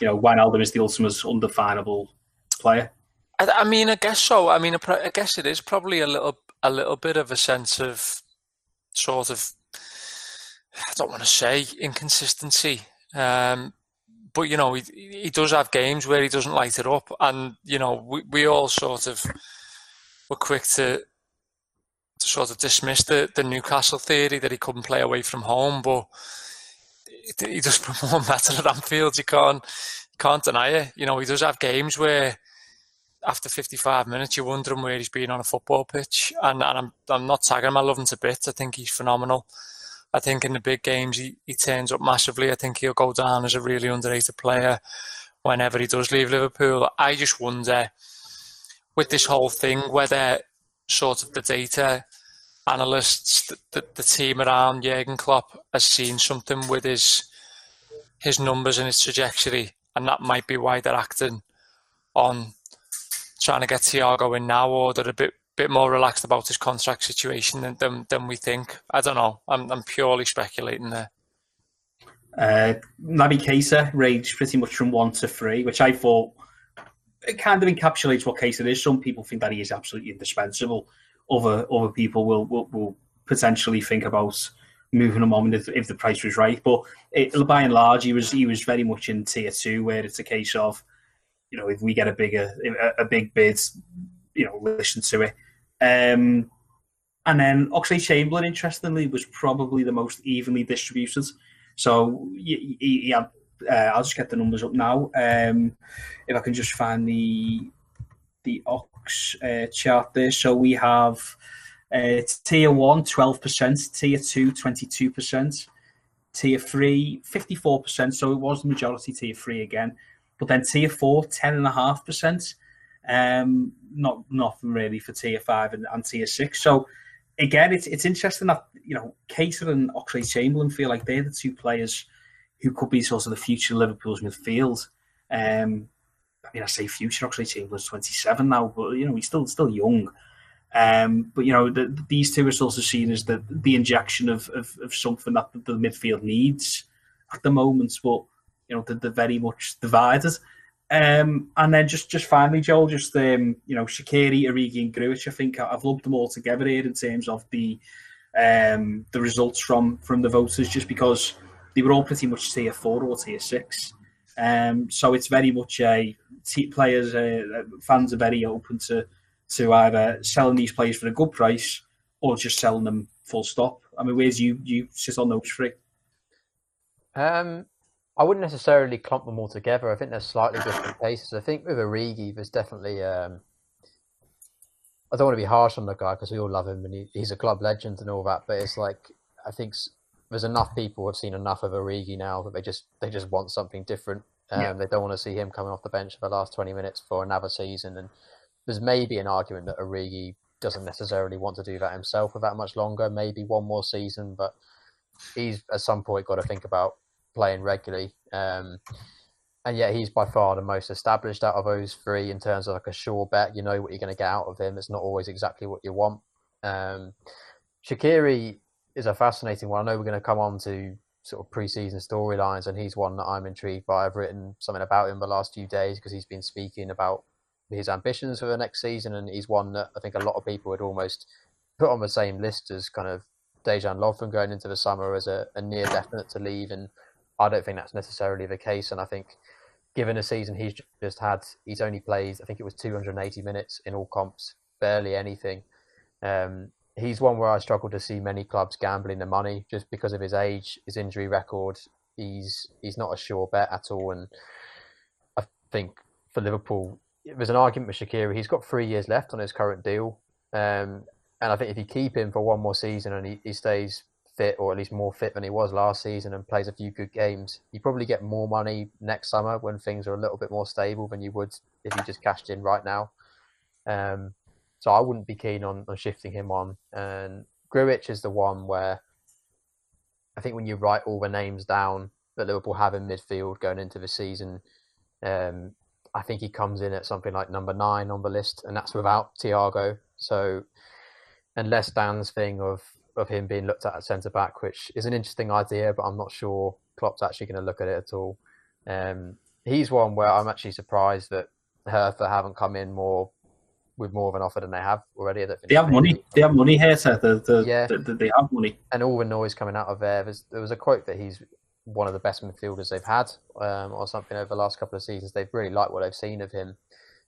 You know, Wijnaldum is the ultimate undefinable player. I, I, mean, I guess so. I mean, I guess it is probably a little, a little bit of a sense of sort of, I don't want to say inconsistency, um, but you know, he, he does have games where he doesn't light it up, and you know, we, we all sort of were quick to to sort of dismiss the, the Newcastle theory that he couldn't play away from home, but he does perform better at Anfield. You can't can't deny it. You know, he does have games where after 55 minutes you're wondering where he's been on a football pitch. And, and I'm I'm not tagging him. I love him to bits. I think he's phenomenal. I think in the big games he, he turns up massively. I think he'll go down as a really underrated player whenever he does leave Liverpool. I just wonder with this whole thing whether sort of the data analysts, the, the, the, team around Jurgen Klopp has seen something with his his numbers and his trajectory, and that might be why they're acting on trying to get Thiago in now, or they're a bit bit more relaxed about his contract situation than than, than we think. I don't know. I'm I'm purely speculating there. Uh, Naby Keita ranged pretty much from one to three, which I thought it kind of encapsulates what Keita is. Some people think that he is absolutely indispensable other other people will will, will potentially think about moving him on if, if the price was right. But it, by and large, he was he was very much in tier two, where it's a case of, you know, if we get a bigger a, a big bid, you know, listen to it. Um, and then Oxlade-Chamberlain, interestingly, was probably the most evenly distributed. So he, had, uh, I'll just get the numbers up now. Um, if I can just find the the uh, chart there. So we have uh, tier 1, 12%, tier 2, 22%, tier 3, 54%. So it was the majority tier 3 again. But then tier 4, 10.5%. Um, not nothing really for tier 5 and, and tier 6. So again, it's it's interesting that you know Keita and Oxlade-Chamberlain feel like they're the two players who could be sort of the future Liverpool's midfield. Um, mean, I say future. Oxlade-Chamberlain's twenty seven now, but you know he's still still young. Um, but you know the, these two results are seen as the the injection of, of, of something that the, midfield needs at the moment. But you know they're, they're very much divided. Um, and then just just finally, Joel, just um, you know Shaqiri, Origi, and Grujic. I think I've lumped them all together here in terms of the um, the results from from the voters, just because they were all pretty much tier four or tier six. Um, so it's very much a players, uh, fans are very open to to either selling these players for a good price or just selling them full stop. I mean, where's you you sit on those three? Um, I wouldn't necessarily clump them all together. I think they're slightly different cases. I think with Origi, there's definitely. Um, I don't want to be harsh on the guy because we all love him and he, he's a club legend and all that. But it's like I think there's enough people have seen enough of Origi now that they just they just want something different. Um, yeah. They don't want to see him coming off the bench for the last 20 minutes for another season. And there's maybe an argument that Origi doesn't necessarily want to do that himself for that much longer. Maybe one more season, but he's at some point got to think about playing regularly. Um, and yet he's by far the most established out of those three in terms of like a sure bet. You know what you're going to get out of him. It's not always exactly what you want. Um, Shaqiri is a fascinating one. I know we're going to come on to sort of pre-season storylines, and he's one that I'm intrigued by. I've written something about him the last few days because he's been speaking about his ambitions for the next season, and he's one that I think a lot of people would almost put on the same list as kind of Dejan Lovren going into the summer as a, a near definite to leave, and I don't think that's necessarily the case. And I think, given the season he's just had, he's only played, I think it was 280 minutes in all comps, barely anything. Um, he's one where I struggle to see many clubs gambling the money just because of his age, his injury record. He's he's not a sure bet at all, and I think for Liverpool, there's an argument with Shaqiri. He's got three years left on his current deal, um, and I think if you keep him for one more season and he, he stays fit or at least more fit than he was last season and plays a few good games, you probably get more money next summer when things are a little bit more stable than you would if you just cashed in right now. Um, so I wouldn't be keen on, on shifting him on. And Grujic is the one where I think when you write all the names down that Liverpool have in midfield going into the season, um, I think he comes in at something like number nine on the list, and that's without Thiago. So unless Dan's thing of of him being looked at at centre back, which is an interesting idea, but I'm not sure Klopp's actually going to look at it at all. Um, he's one where I'm actually surprised that Hertha haven't come in more with more of an offer than they have already. they have money. They have money here, so the, the, yeah. The, the, they have money. And all the noise coming out of there. there was a quote that he's one of the best midfielders they've had, um, or something over the last couple of seasons. They've really liked what they've seen of him,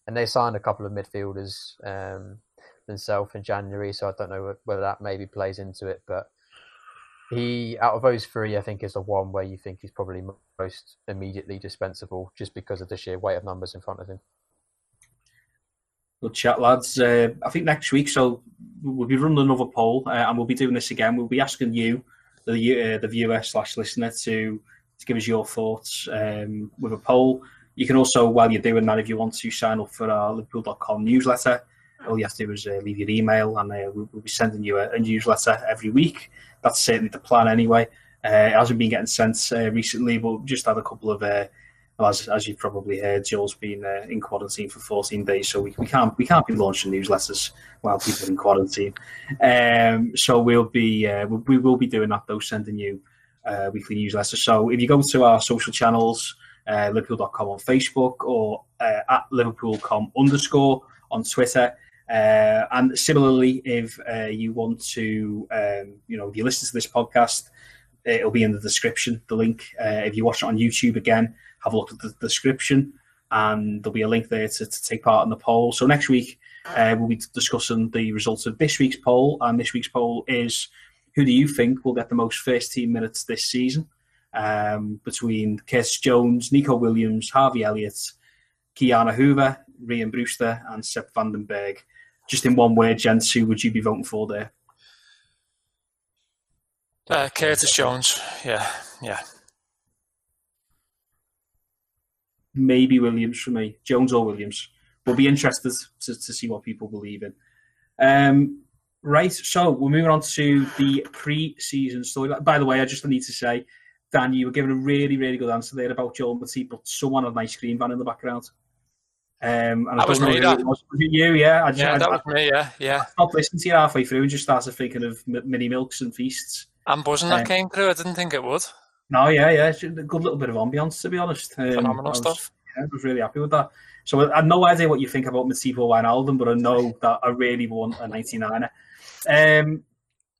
and they signed a couple of midfielders. Um, himself in January, so I don't know whether that maybe plays into it. But he, out of those three, I think is the one where you think he's probably most immediately dispensable, just because of the sheer weight of numbers in front of him. Good chat, lads. Uh, I think next week, so we'll be running another poll, uh, and we'll be doing this again. We'll be asking you, the uh, the viewer slash listener, to to give us your thoughts um, with a poll. You can also, while you're doing that, if you want to sign up for our Liverpool.com newsletter, all you have to do is uh, leave your email, and uh, we'll, we'll, be sending you a, a, newsletter every week. That's certainly the plan, anyway. Uh, it hasn't been getting sent uh, recently, but just had a couple of. Uh, as, as you've probably heard, Joel's been uh, in quarantine for 14 days, so we, we can't we can't be launching newsletters while people are in quarantine. Um, so we'll be we'll, we will be doing that though, sending you weekly newsletters. So if you go to our social channels, Liverpool.com on Facebook or at Liverpool.com underscore on Twitter. Uh, and similarly, if uh, you want to, um, you know, if you listen to this podcast, it'll be in the description, the link. Uh, if you watch it on YouTube again, have a look at the description, and there'll be a link there to, to take part in the poll. So next week, uh, we'll be discussing the results of this week's poll, and this week's poll is who do you think will get the most first team minutes this season? Um, between Curtis Jones, Neco Williams, Harvey Elliott, Ki-Jana Hoever, Ryan Brewster, and Sepp van den Berg just in one word, gents, who would you be voting for there? Uh, Curtis Jones, yeah, yeah. Maybe Williams for me, Jones or Williams. We'll be interested to, to see what people believe in. Um, right, so we're moving on to the pre-season story. By the way, I just need to say, Dan, you were giving a really, really good answer there about Joel Matip, but someone had ice cream van in the background. Um, and that was me. That. Was. was. you? Yeah, I just, yeah, that I, was me. Yeah, yeah. I stopped listening to you halfway through and just started thinking of mini milks and feasts. I'm buzzing um, that came through. I didn't think it would. No, yeah, yeah. It's a good little bit of ambience, to be honest. Um, Phenomenal was, stuff. Yeah, I was really happy with that. So I had no idea what you think about Matip Wijnaldum, but I know that I really want a 99er. Um,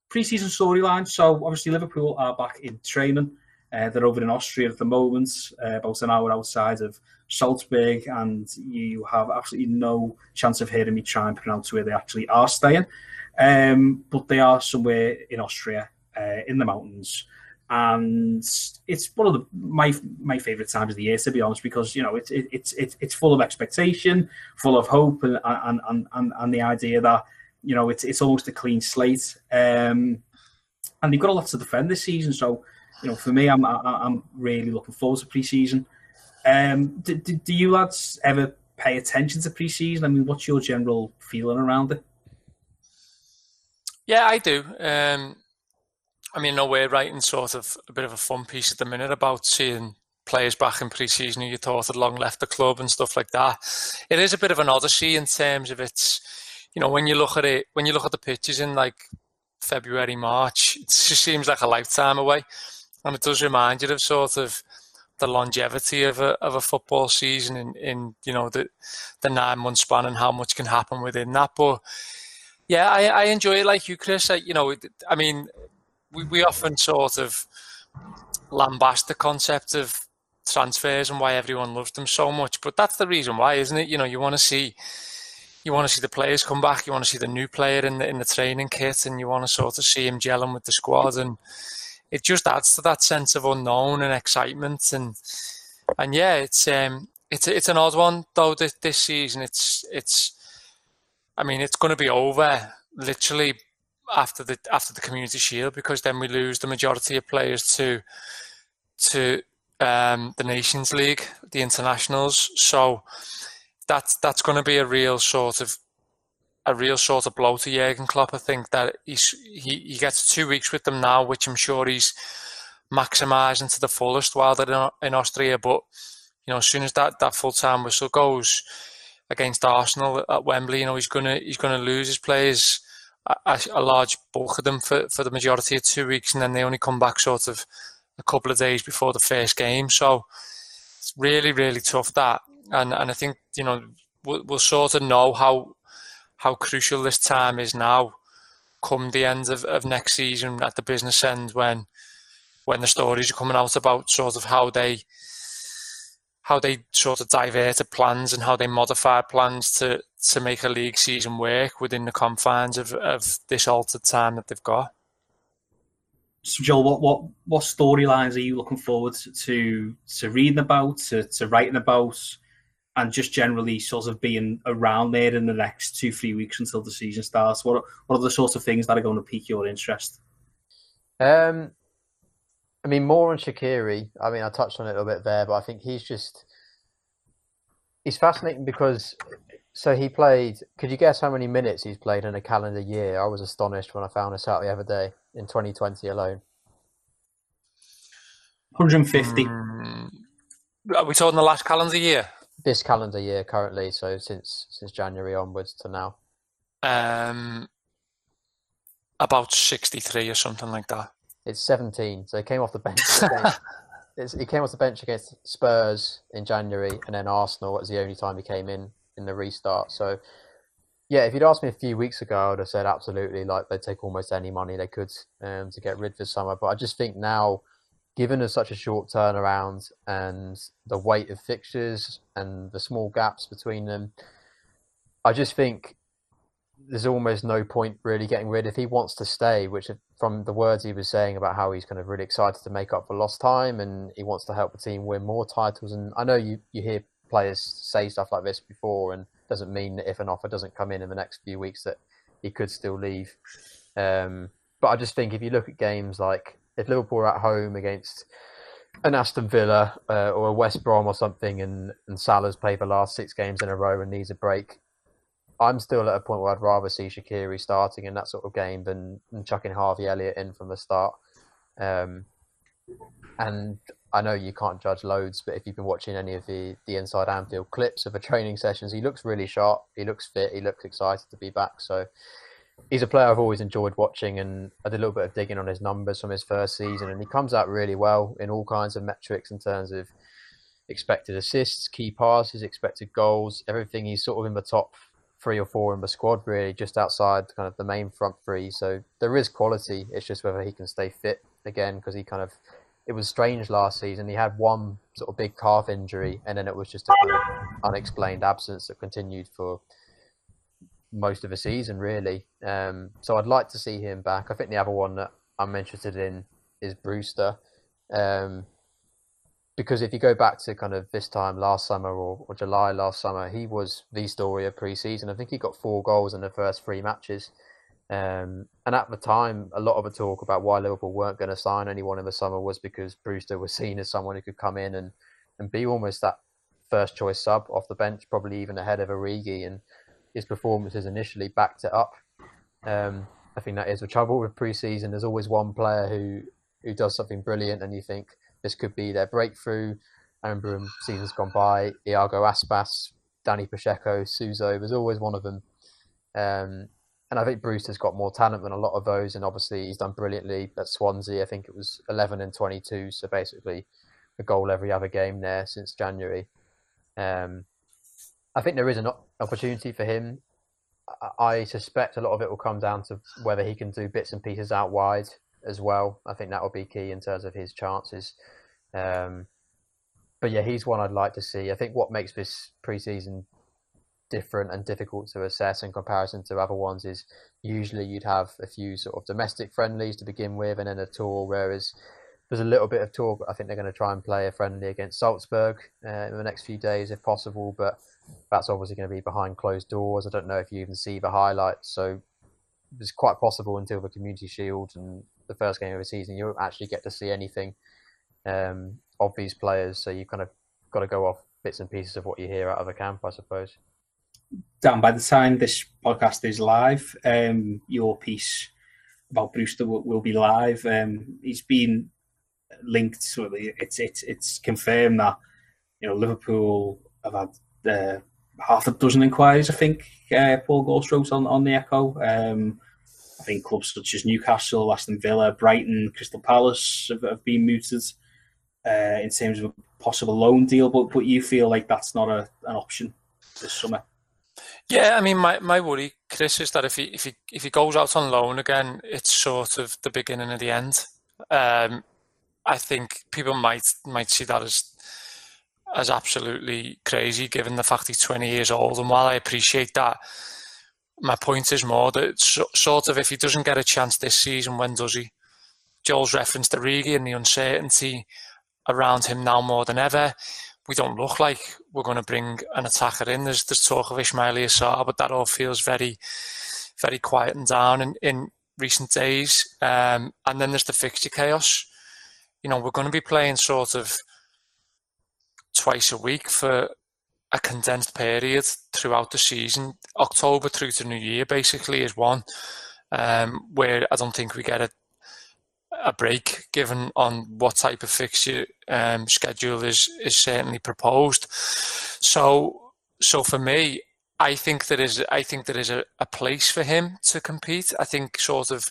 pre-season storyline. So obviously Liverpool are back in training. Uh, they're over in Austria at the moment, uh, about an hour outside of Salzburg, and you have absolutely no chance of hearing me try and pronounce where they actually are staying. Um, but they are somewhere in Austria, uh, in the mountains, and it's one of the, my my favorite times of the year, to be honest, because you know it's it, it's it's it's full of expectation, full of hope, and and and and, the idea that you know it's it's almost a clean slate. Um, and they've got a lot to defend this season, so you know for me, I'm I'm really looking forward to pre-season. Um, do, do, do you lads ever pay attention to pre-season? I mean, what's your general feeling around it? Yeah, I do. Um, I mean, no, we're writing sort of a bit of a fun piece at the minute about seeing players back in pre-season who you thought had long left the club and stuff like that. It is a bit of an odyssey in terms of its, you know, when you look at it, when you look at the pitches in like February, March, it just seems like a lifetime away, and it does remind you of sort of the longevity of a of a football season in, in you know the the nine month span and how much can happen within that. But yeah, I, I enjoy it like you, Chris. I, you know, I mean, we, we often sort of lambast the concept of transfers and why everyone loves them so much, but that's the reason why, isn't it? You know, you want to see you want to see the players come back, you want to see the new player in the in the training kit, and you want to sort of see him gelling with the squad and it just adds to that sense of unknown and excitement and and yeah, it's um it's it's an odd one though this, this season. It's it's I mean it's going to be over literally after the after the Community Shield because then we lose the majority of players to to um, the Nations League, the internationals. So that's that's going to be a real sort of a real sort of blow to Jurgen Klopp. I think that he's, he he gets two weeks with them now, which I'm sure he's maximising to the fullest while they're in Austria. But you know, as soon as that, that full time whistle goes against Arsenal at Wembley, you know he's gonna he's gonna lose his players a, a large bulk of them for, for the majority of two weeks, and then they only come back sort of a couple of days before the first game. So it's really really tough that, and and I think you know we'll, we'll sort of know how how crucial this time is now come the end of, of next season at the business end when when the stories are coming out about sort of how they how they sort of diverted plans and how they modified plans to to make a league season work within the confines of, of this altered time that they've got. So Joel, what what what storylines are you looking forward to to reading about, to, to writing about? and just generally sort of being around there in the next two, three weeks until the season starts? What are, what are the sorts of things that are going to pique your interest? Um, I mean, more on Shaqiri. I mean, I touched on it a little bit there, but I think he's just he's fascinating because so he played. Could you guess how many minutes he's played in a calendar year? I was astonished when I found this out the other day in 2020 alone. 150. Mm, are we talking the last calendar year? this calendar year currently, so since since January onwards to now? Um, about sixty three or something like that. It's seventeen, so he came off the bench. Against, he came off the bench against Spurs in January, and then Arsenal was the only time he came in in the restart. So, yeah, if you'd asked me a few weeks ago, I would have said absolutely, like they'd take almost any money they could um, to get rid for summer. But I just think now given as such a short turnaround and the weight of fixtures and the small gaps between them, I just think there's almost no point really getting rid if he wants to stay, which from the words he was saying about how he's kind of really excited to make up for lost time and he wants to help the team win more titles. And I know you, you hear players say stuff like this before and doesn't mean that if an offer doesn't come in in the next few weeks that he could still leave. Um, but I just think if you look at games like if Liverpool are at home against an Aston Villa uh, or a West Brom or something, and and Salah's played the last six games in a row and needs a break, I'm still at a point where I'd rather see Shaqiri starting in that sort of game than, than chucking Harvey Elliott in from the start. Um, and I know you can't judge loads, but if you've been watching any of the, the inside Anfield clips of the training sessions, he looks really sharp. He looks fit. He looks excited to be back. So he's a player I've always enjoyed watching, and I did a little bit of digging on his numbers from his first season, and he comes out really well in all kinds of metrics in terms of expected assists, key passes, expected goals, everything. He's sort of in the top three or four in the squad, really, just outside kind of the main front three. So there is quality. It's just whether he can stay fit again because he kind of. It was strange last season. He had one sort of big calf injury, and then it was just a unexplained absence that continued for most of the season, really. Um, so I'd like to see him back. I think the other one that I'm interested in is Brewster. Um, because if you go back to kind of this time last summer or, or July last summer, he was the story of pre-season. I think he got four goals in the first three matches. Um, and at the time, a lot of the talk about why Liverpool weren't going to sign anyone in the summer was because Brewster was seen as someone who could come in and, and be almost that first choice sub off the bench, probably even ahead of Origi. And his performances initially backed it up. Um, I think that is the trouble with pre-season. There's always one player who who does something brilliant, and you think this could be their breakthrough. Remember in seasons gone by, Iago Aspas, Dani Pacheco, Suso. There's always one of them. Um, and I think Bruce has got more talent than a lot of those, and obviously he's done brilliantly at Swansea. I think it was 11 and 22, so basically a goal every other game there since January. Um, I think there is an opportunity for him. I suspect a lot of it will come down to whether he can do bits and pieces out wide as well. I think that will be key in terms of his chances. Um, but yeah, he's one I'd like to see. I think what makes this preseason different and difficult to assess in comparison to other ones is usually you'd have a few sort of domestic friendlies to begin with and then a tour, whereas there's a little bit of talk. I think they're going to try and play a friendly against Salzburg uh, in the next few days if possible, but that's obviously going to be behind closed doors. I don't know if you even see the highlights, so it's quite possible until the Community Shield and the first game of the season you don't actually get to see anything um, of these players. So you kind of got to go off bits and pieces of what you hear out of the camp, I suppose. Dan, by the time this podcast is live, um, your piece about Brewster will, will be live. Um, he's been linked, so it's it's it's confirmed that you know Liverpool have had uh, half a dozen inquiries, I think, uh, Paul Gorst wrote on, on the Echo. Um, I think clubs such as Newcastle, Aston Villa, Brighton, Crystal Palace have, have been mooted uh, in terms of a possible loan deal, but, but you feel like that's not a, an option this summer? Yeah, I mean, my, my worry, Chris, is that if he if he if he goes out on loan again, it's sort of the beginning of the end. Um, I think people might might see that as as absolutely crazy, given the fact he's 20 years old. And while I appreciate that, my point is more that sort of if he doesn't get a chance this season, when does he? Joel's referenced Origi and the uncertainty around him now more than ever. We don't look like we're going to bring an attacker in. There's, there's talk of Ismaila Sarr, but that all feels very, very quiet and down in, in recent days. Um, and then there's the fixture chaos. You know, we're going to be playing sort of twice a week for a condensed period throughout the season. October through to New Year basically is one um, where I don't think we get a a break given on what type of fixture um, schedule is is certainly proposed. So so for me, I think there is I think there is a, a place for him to compete. I think sort of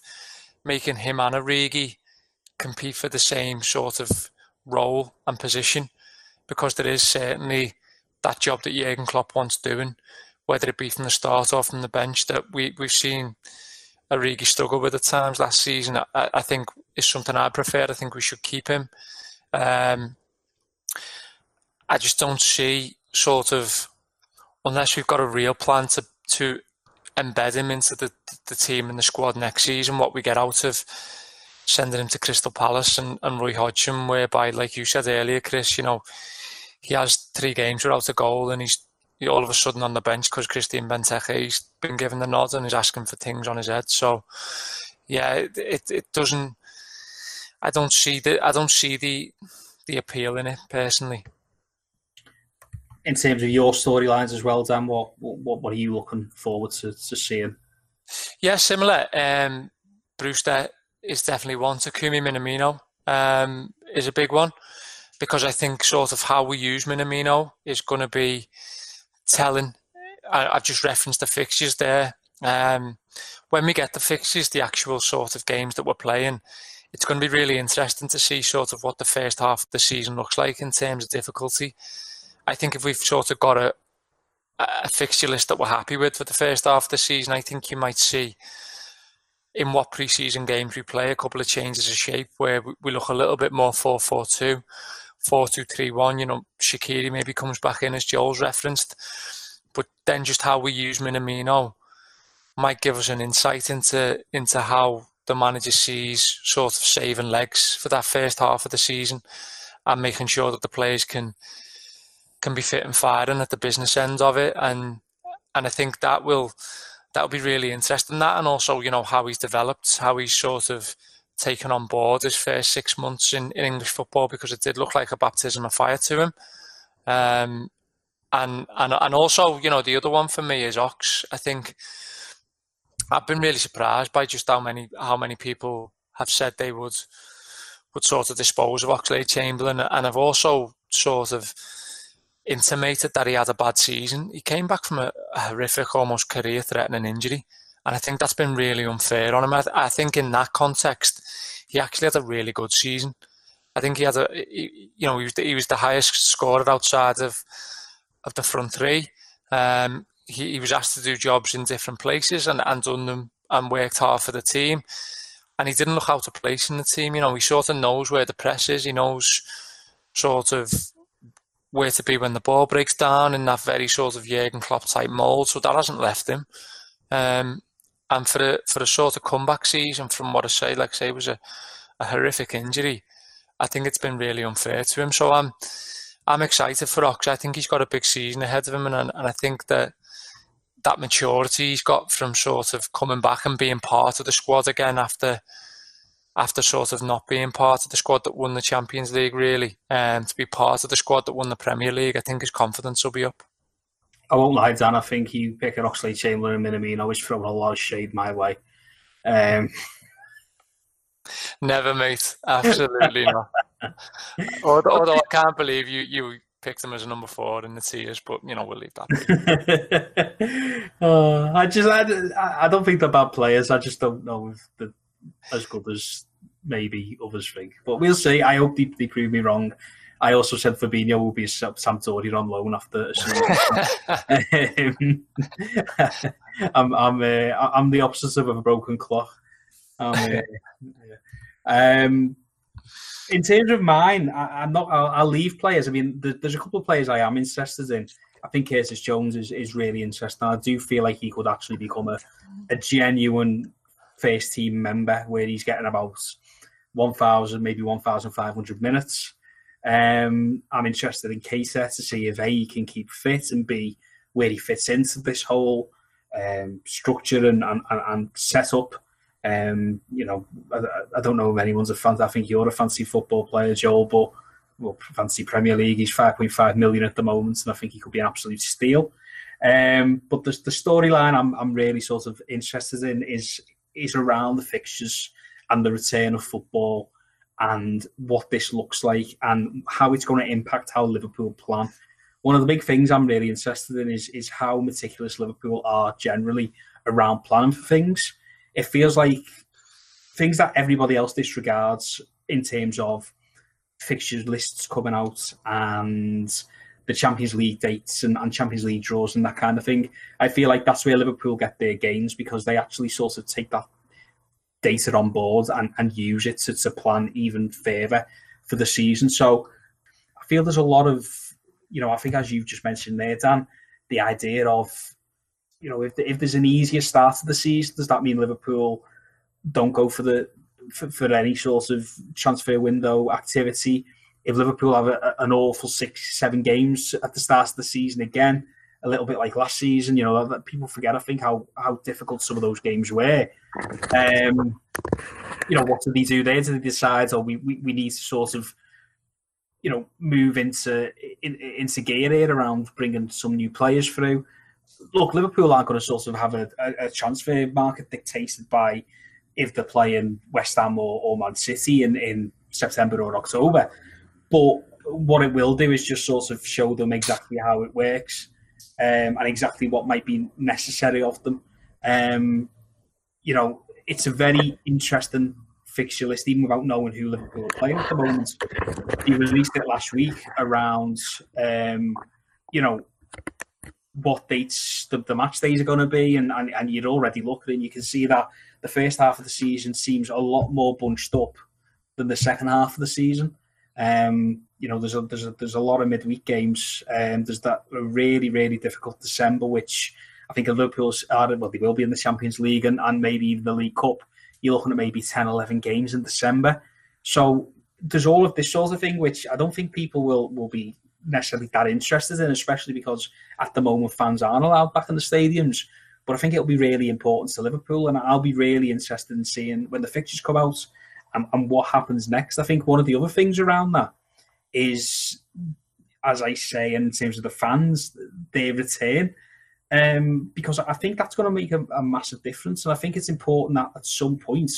making him and Origi compete for the same sort of role and position because there is certainly that job that Jurgen Klopp wants doing, whether it be from the start or from the bench, that we, we've seen Origi struggle with at times last season, I, I think is something I prefer. I think we should keep him. Um, I just don't see sort of, unless we've got a real plan to, to embed him into the, the team and the squad next season, what we get out of sending him to Crystal Palace and, and Roy Hodgson, whereby, like you said earlier, Chris, you know, he has three games without a goal and he's all of a sudden on the bench because Christian Benteke he's been given the nod and he's asking for things on his head. So, yeah, it, it, it doesn't. I don't see the I don't see the the appeal in it personally. In terms of your storylines as well, Dan, what what what are you looking forward to, to seeing? Yeah, similar. Um, Brewster is definitely one. Takumi Minamino um, is a big one because I think sort of how we use Minamino is going to be telling. I, have just referenced the fixtures there. Um, when we get the fixtures, the actual sort of games that we're playing, it's going to be really interesting to see sort of what the first half of the season looks like in terms of difficulty. I think if we've sort of got a a fixture list that we're happy with for the first half of the season. I think you might see in what pre-season games we play a couple of changes of shape where we look a little bit more 4-4-2, 4-2-3-1. You know, Shaqiri maybe comes back in as Joel's referenced, but then just how we use Minamino might give us an insight into into how the manager sees sort of saving legs for that first half of the season and making sure that the players can can be fit and firing at the business end of it and and I think that will that'll be really interesting that and also you know how he's developed how he's sort of taken on board his first six months in, in English football because it did look like a baptism of fire to him um, and and and also you know the other one for me is Ox I think I've been really surprised by just how many how many people have said they would would sort of dispose of Oxlade-Chamberlain, and I've also sort of intimated that he had a bad season. He came back from a, a horrific, almost career-threatening injury, and I think that's been really unfair on him. I, I, think in that context, he actually had a really good season. I think he had a, he, you know, he was the, he was the highest scorer outside of of the front three. Um, he, he was asked to do jobs in different places and, and done them and worked hard for the team. And he didn't look out of place in the team. You know, he sort of knows where the press is. He knows sort of where to be when the ball breaks down in that very sort of Jurgen Klopp type mould. So that hasn't left him. Um, and for a for a sort of comeback season, from what I say, like I say, was a, a horrific injury. I think it's been really unfair to him. So I'm I'm excited for Ox. I think he's got a big season ahead of him, and and I think that that maturity he's got from sort of coming back and being part of the squad again after after sort of not being part of the squad that won the Champions League really and um, to be part of the squad that won the Premier League I think his confidence will be up I won't lie Dan I think you pick picking Oxlade-Chamberlain and Minamino is throwing a lot of shade my way um... never mate absolutely not although, although I can't believe you you picked him as a number four in the tiers, but you know we'll leave that. uh, I just I, I don't think they're bad players. I just don't know if they're as good as maybe others think. But we'll see. I hope they, they prove me wrong. I also said Fabinho will be a Sampdoria on loan after. um, I'm I'm uh, I'm the opposite of a broken clock. Um, um, in terms of mine, I, am not. I'll, I'll, leave players. I mean, there's a couple of players I am interested in. I think Curtis Jones is, is really interesting. I do feel like he could actually become a, a genuine first team member where he's getting about 1,000, maybe 1,500 minutes. Um, I'm interested in Keita to see if A, he can keep fit and B, where he fits into this whole um, structure and, and, and setup. Um, you know, I, I, don't know if anyone's a fan. I think you're a fantasy football player, Joel, but well, fantasy Premier League. He's 5.5 million at the moment, and I think he could be an absolute steal. Um, but the, the storyline I'm, I'm really sort of interested in is is around the fixtures and the return of football and what this looks like and how it's going to impact how Liverpool plan. One of the big things I'm really interested in is is how meticulous Liverpool are generally around planning for things it feels like things that everybody else disregards in terms of fixtures lists coming out and the Champions League dates and, and, Champions League draws and that kind of thing. I feel like that's where Liverpool get their gains because they actually sort of take that data on board and, and use it to, to plan even further for the season. So I feel there's a lot of, you know, I think as you've just mentioned there, Dan, the idea of you know, if if there's an easier start to the season, does that mean Liverpool don't go for the for, for any sort of transfer window activity? If Liverpool have a, an awful six, seven games at the start of the season again, a little bit like last season, you know, that people forget, I think, how, how difficult some of those games were. Um, you know, what do they do there? Do they decide, oh, we, we, we need to sort of, you know, move into in, into gear here around bringing some new players through? look, Liverpool aren't going to sort of have a, a, a, transfer market dictated by if they're playing West Ham or, or Man City in, in September or October. But what it will do is just sort of show them exactly how it works um, and exactly what might be necessary of them. Um, you know, it's a very interesting fixture list, even without knowing who Liverpool are playing at the moment. He released it last week around, um, you know, what dates the, the match days are going to be, and, and and you're already looking, and you can see that the first half of the season seems a lot more bunched up than the second half of the season. Um, you know, there's a there's a there's a lot of midweek games. Um, there's that really really difficult December, which I think Liverpool's are well, they will be in the Champions League and, and maybe even the League Cup. You're looking at maybe 10, 11 games in December. So there's all of this sort of thing, which I don't think people will will be necessarily that interested in, especially because at the moment fans aren't allowed back in the stadiums. But I think it'll be really important to Liverpool, and I'll be really interested in seeing when the fixtures come out and, and what happens next. I think one of the other things around that is, as I say, in terms of the fans, they return. Um, because I think that's going to make a, a, massive difference, and I think it's important that at some point,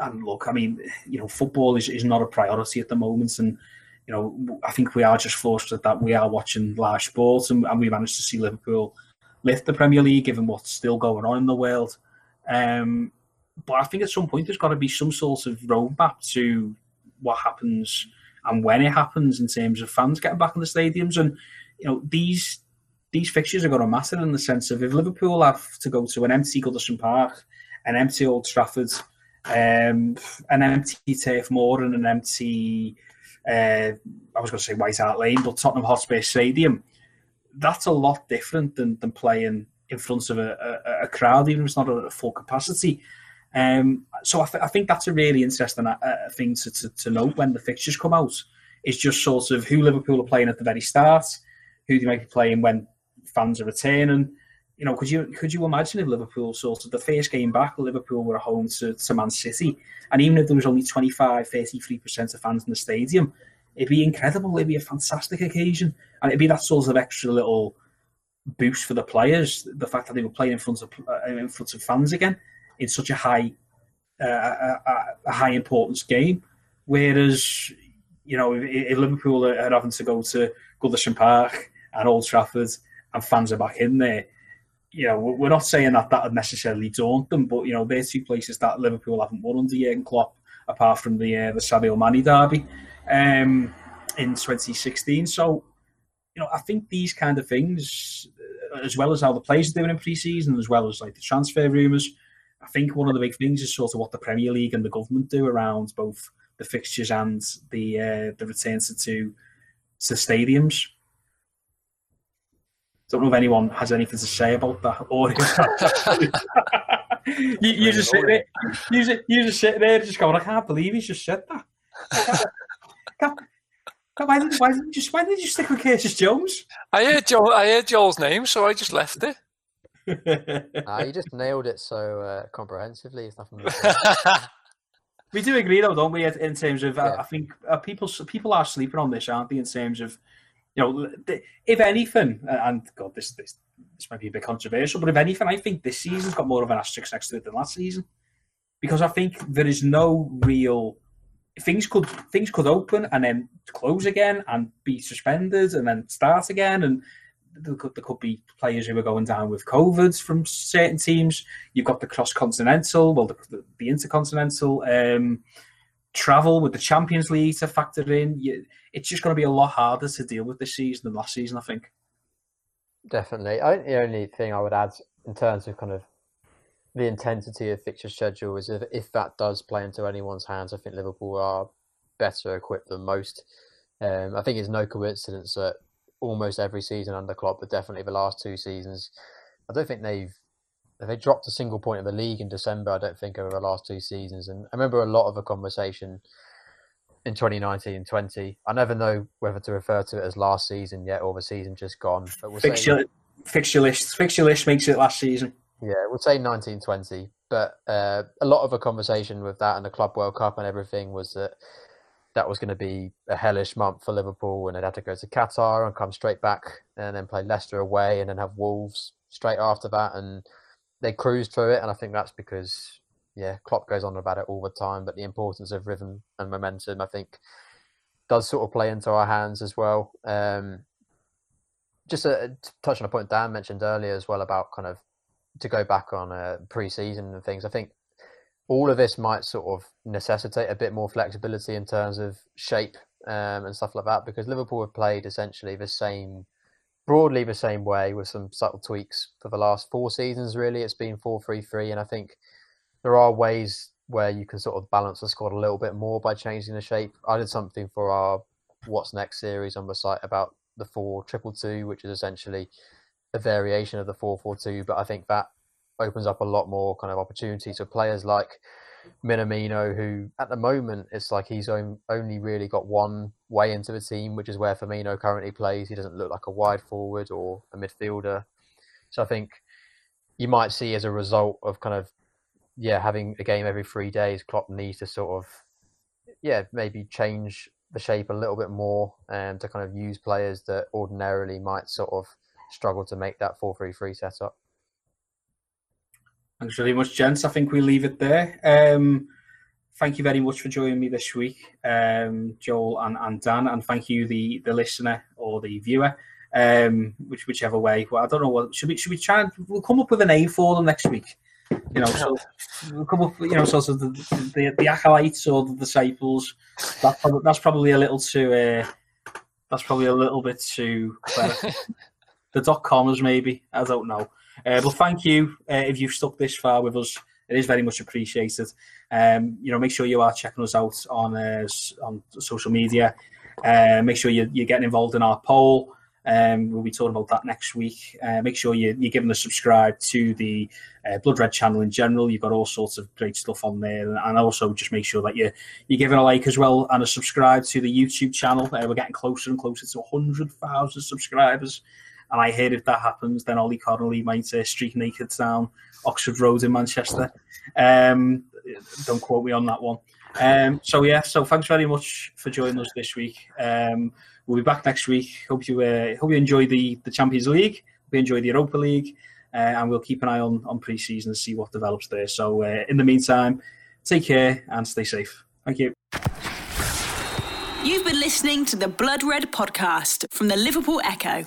and look, I mean, you know, football is, is not a priority at the moment, and you know, I think we are just fortunate that we are watching live sports and, and we managed to see Liverpool lift the Premier League, given what's still going on in the world. Um, but I think at some point there's got to be some sort of roadmap to what happens and when it happens in terms of fans getting back in the stadiums. And you know these these fixtures are going to matter in the sense of if Liverpool have to go to an empty Goodison Park, an empty Old Trafford, um, an empty Turf Moor, and an empty uh, I was going to say White Hart Lane, but Tottenham Hotspur Stadium. That's a lot different than, than playing in front of a, a, a crowd, even if it's not a, full capacity. Um, so I, th- I, think that's a really interesting uh, thing to, to, to, note when the fixtures come out. Is just sort of who Liverpool are playing at the very start, who they might be playing when fans are returning. You know, could you could you imagine if Liverpool sort of the first game back, Liverpool were at home to, to Man City, and even if there was only 25, 33 percent of fans in the stadium, it'd be incredible. It'd be a fantastic occasion, and it'd be that sort of extra little boost for the players. The fact that they were playing in front of uh, in front of fans again in such a high uh, a, a, high importance game. Whereas, you know, if, Liverpool are having to go to Goodison Park and Old Trafford and fans are back in there, you know, we're not saying that that would necessarily daunt them, but you know, they're two places that Liverpool haven't won under Jurgen Klopp, apart from the uh, the Sadio Mane derby um, in 2016. So, you know, I think these kind of things, as well as how the players are doing in pre-season, as well as like the transfer rumours, I think one of the big things is sort of what the Premier League and the government do around both the fixtures and the uh, the return to to, stadiums. Don't know if anyone has anything to say about that, or you, you just sit there, you just, you just sit there, just going, I can't believe he's just said that. why did why did you just why did you stick with Curtis Jones? I heard Joel, I heard Joel's name, so I just left it. Ah, you just nailed it so uh, comprehensively. It's nothing. we do agree, though, don't we? In terms of, yeah. I, I think uh, people people are sleeping on this, aren't they? In terms of, you know, if anything, and God, this this this might be a bit controversial, but if anything, I think this season's got more of an asterisk next to it than last season, because I think there is no real things could things could open and then close again and be suspended and then start again and there could, there could be players who are going down with COVIDs from certain teams. You've got the cross continental, well, the, the, the intercontinental um, travel with the Champions League to factor in. You, it's just going to be a lot harder to deal with this season than last season, I think. Definitely. I think the only thing I would add in terms of kind of the intensity of fixture schedule is if, if that does play into anyone's hands, I think Liverpool are better equipped than most. Um, I think it's no coincidence that almost every season under Klopp, but definitely the last two seasons. I don't think they've they dropped a single point in the league in December. I don't think over the last two seasons. And I remember a lot of the conversation in 2019 and 20. I never know whether to refer to it as last season yet or the season just gone. But we'll fixture, say, fixture list, fixture list makes it last season. Yeah, we'll say 1920. But uh, a lot of the conversation with that and the Club World Cup and everything was that that was going to be a hellish month for Liverpool, and they'd have to go to Qatar and come straight back, and then play Leicester away, and then have Wolves straight after that, and they cruised through it. And I think that's because, yeah, Klopp goes on about it all the time, but the importance of rhythm and momentum, I think, does sort of play into our hands as well. Um, just to touch on a point Dan mentioned earlier as well about kind of to go back on a pre-season and things. I think all of this might sort of necessitate a bit more flexibility in terms of shape um, and stuff like that because Liverpool have played essentially the same broadly the same way with some subtle tweaks for the last four seasons. Really, it's been four three three, and I think there are ways where you can sort of balance the squad a little bit more by changing the shape. I did something for our What's Next series on the site about the four triple two, which is essentially a variation of the four four two, but I think that opens up a lot more kind of opportunities for players like Minamino, who at the moment it's like he's only really got one way into the team, which is where Firmino currently plays. He doesn't look like a wide forward or a midfielder. So I think you might see as a result of kind of yeah having a game every three days, Klopp needs to sort of yeah maybe change the shape a little bit more and to kind of use players that ordinarily might sort of struggle to make that four three three setup. Thanks very much, gents. I think we leave it there. Um, thank you very much for joining me this week, um, Joel and, and Dan, and thank you the the listener or the viewer, um, which whichever way. Well, I don't know what should we should we try and we'll come up with a name for them next week. You know, so we'll come up, you know, sort of the the, the acolytes or the disciples. That's probably, that's probably a little too. Uh, that's probably a little bit too. the dot commas, maybe. I don't know. Uh, but thank you uh, if you've stuck this far with us. It is very much appreciated. Um, you know, make sure you are checking us out on uh, on social media. Uh, make sure you're, you're, getting involved in our poll. Um, we'll be talking about that next week. Uh, make sure you, you're giving a subscribe to the uh, Blood Red channel in general. You've got all sorts of great stuff on there, and also just make sure that you you're giving a like as well and a subscribe to the YouTube channel. We're getting closer and closer to 100,000 subscribers. And I hear if that happens, then Ollie Connolly might uh, streak naked down Oxford Road in Manchester. Um, don't quote me on that one. Um, so yeah, so thanks very much for joining us this week. Um, we'll be back next week. Hope you uh, hope you enjoy the the Champions League. Hope you enjoy the Europa League, uh, and we'll keep an eye on on pre-season and see what develops there. So uh, in the meantime, take care and stay safe. Thank you. You've been listening to the Blood Red podcast from the Liverpool Echo.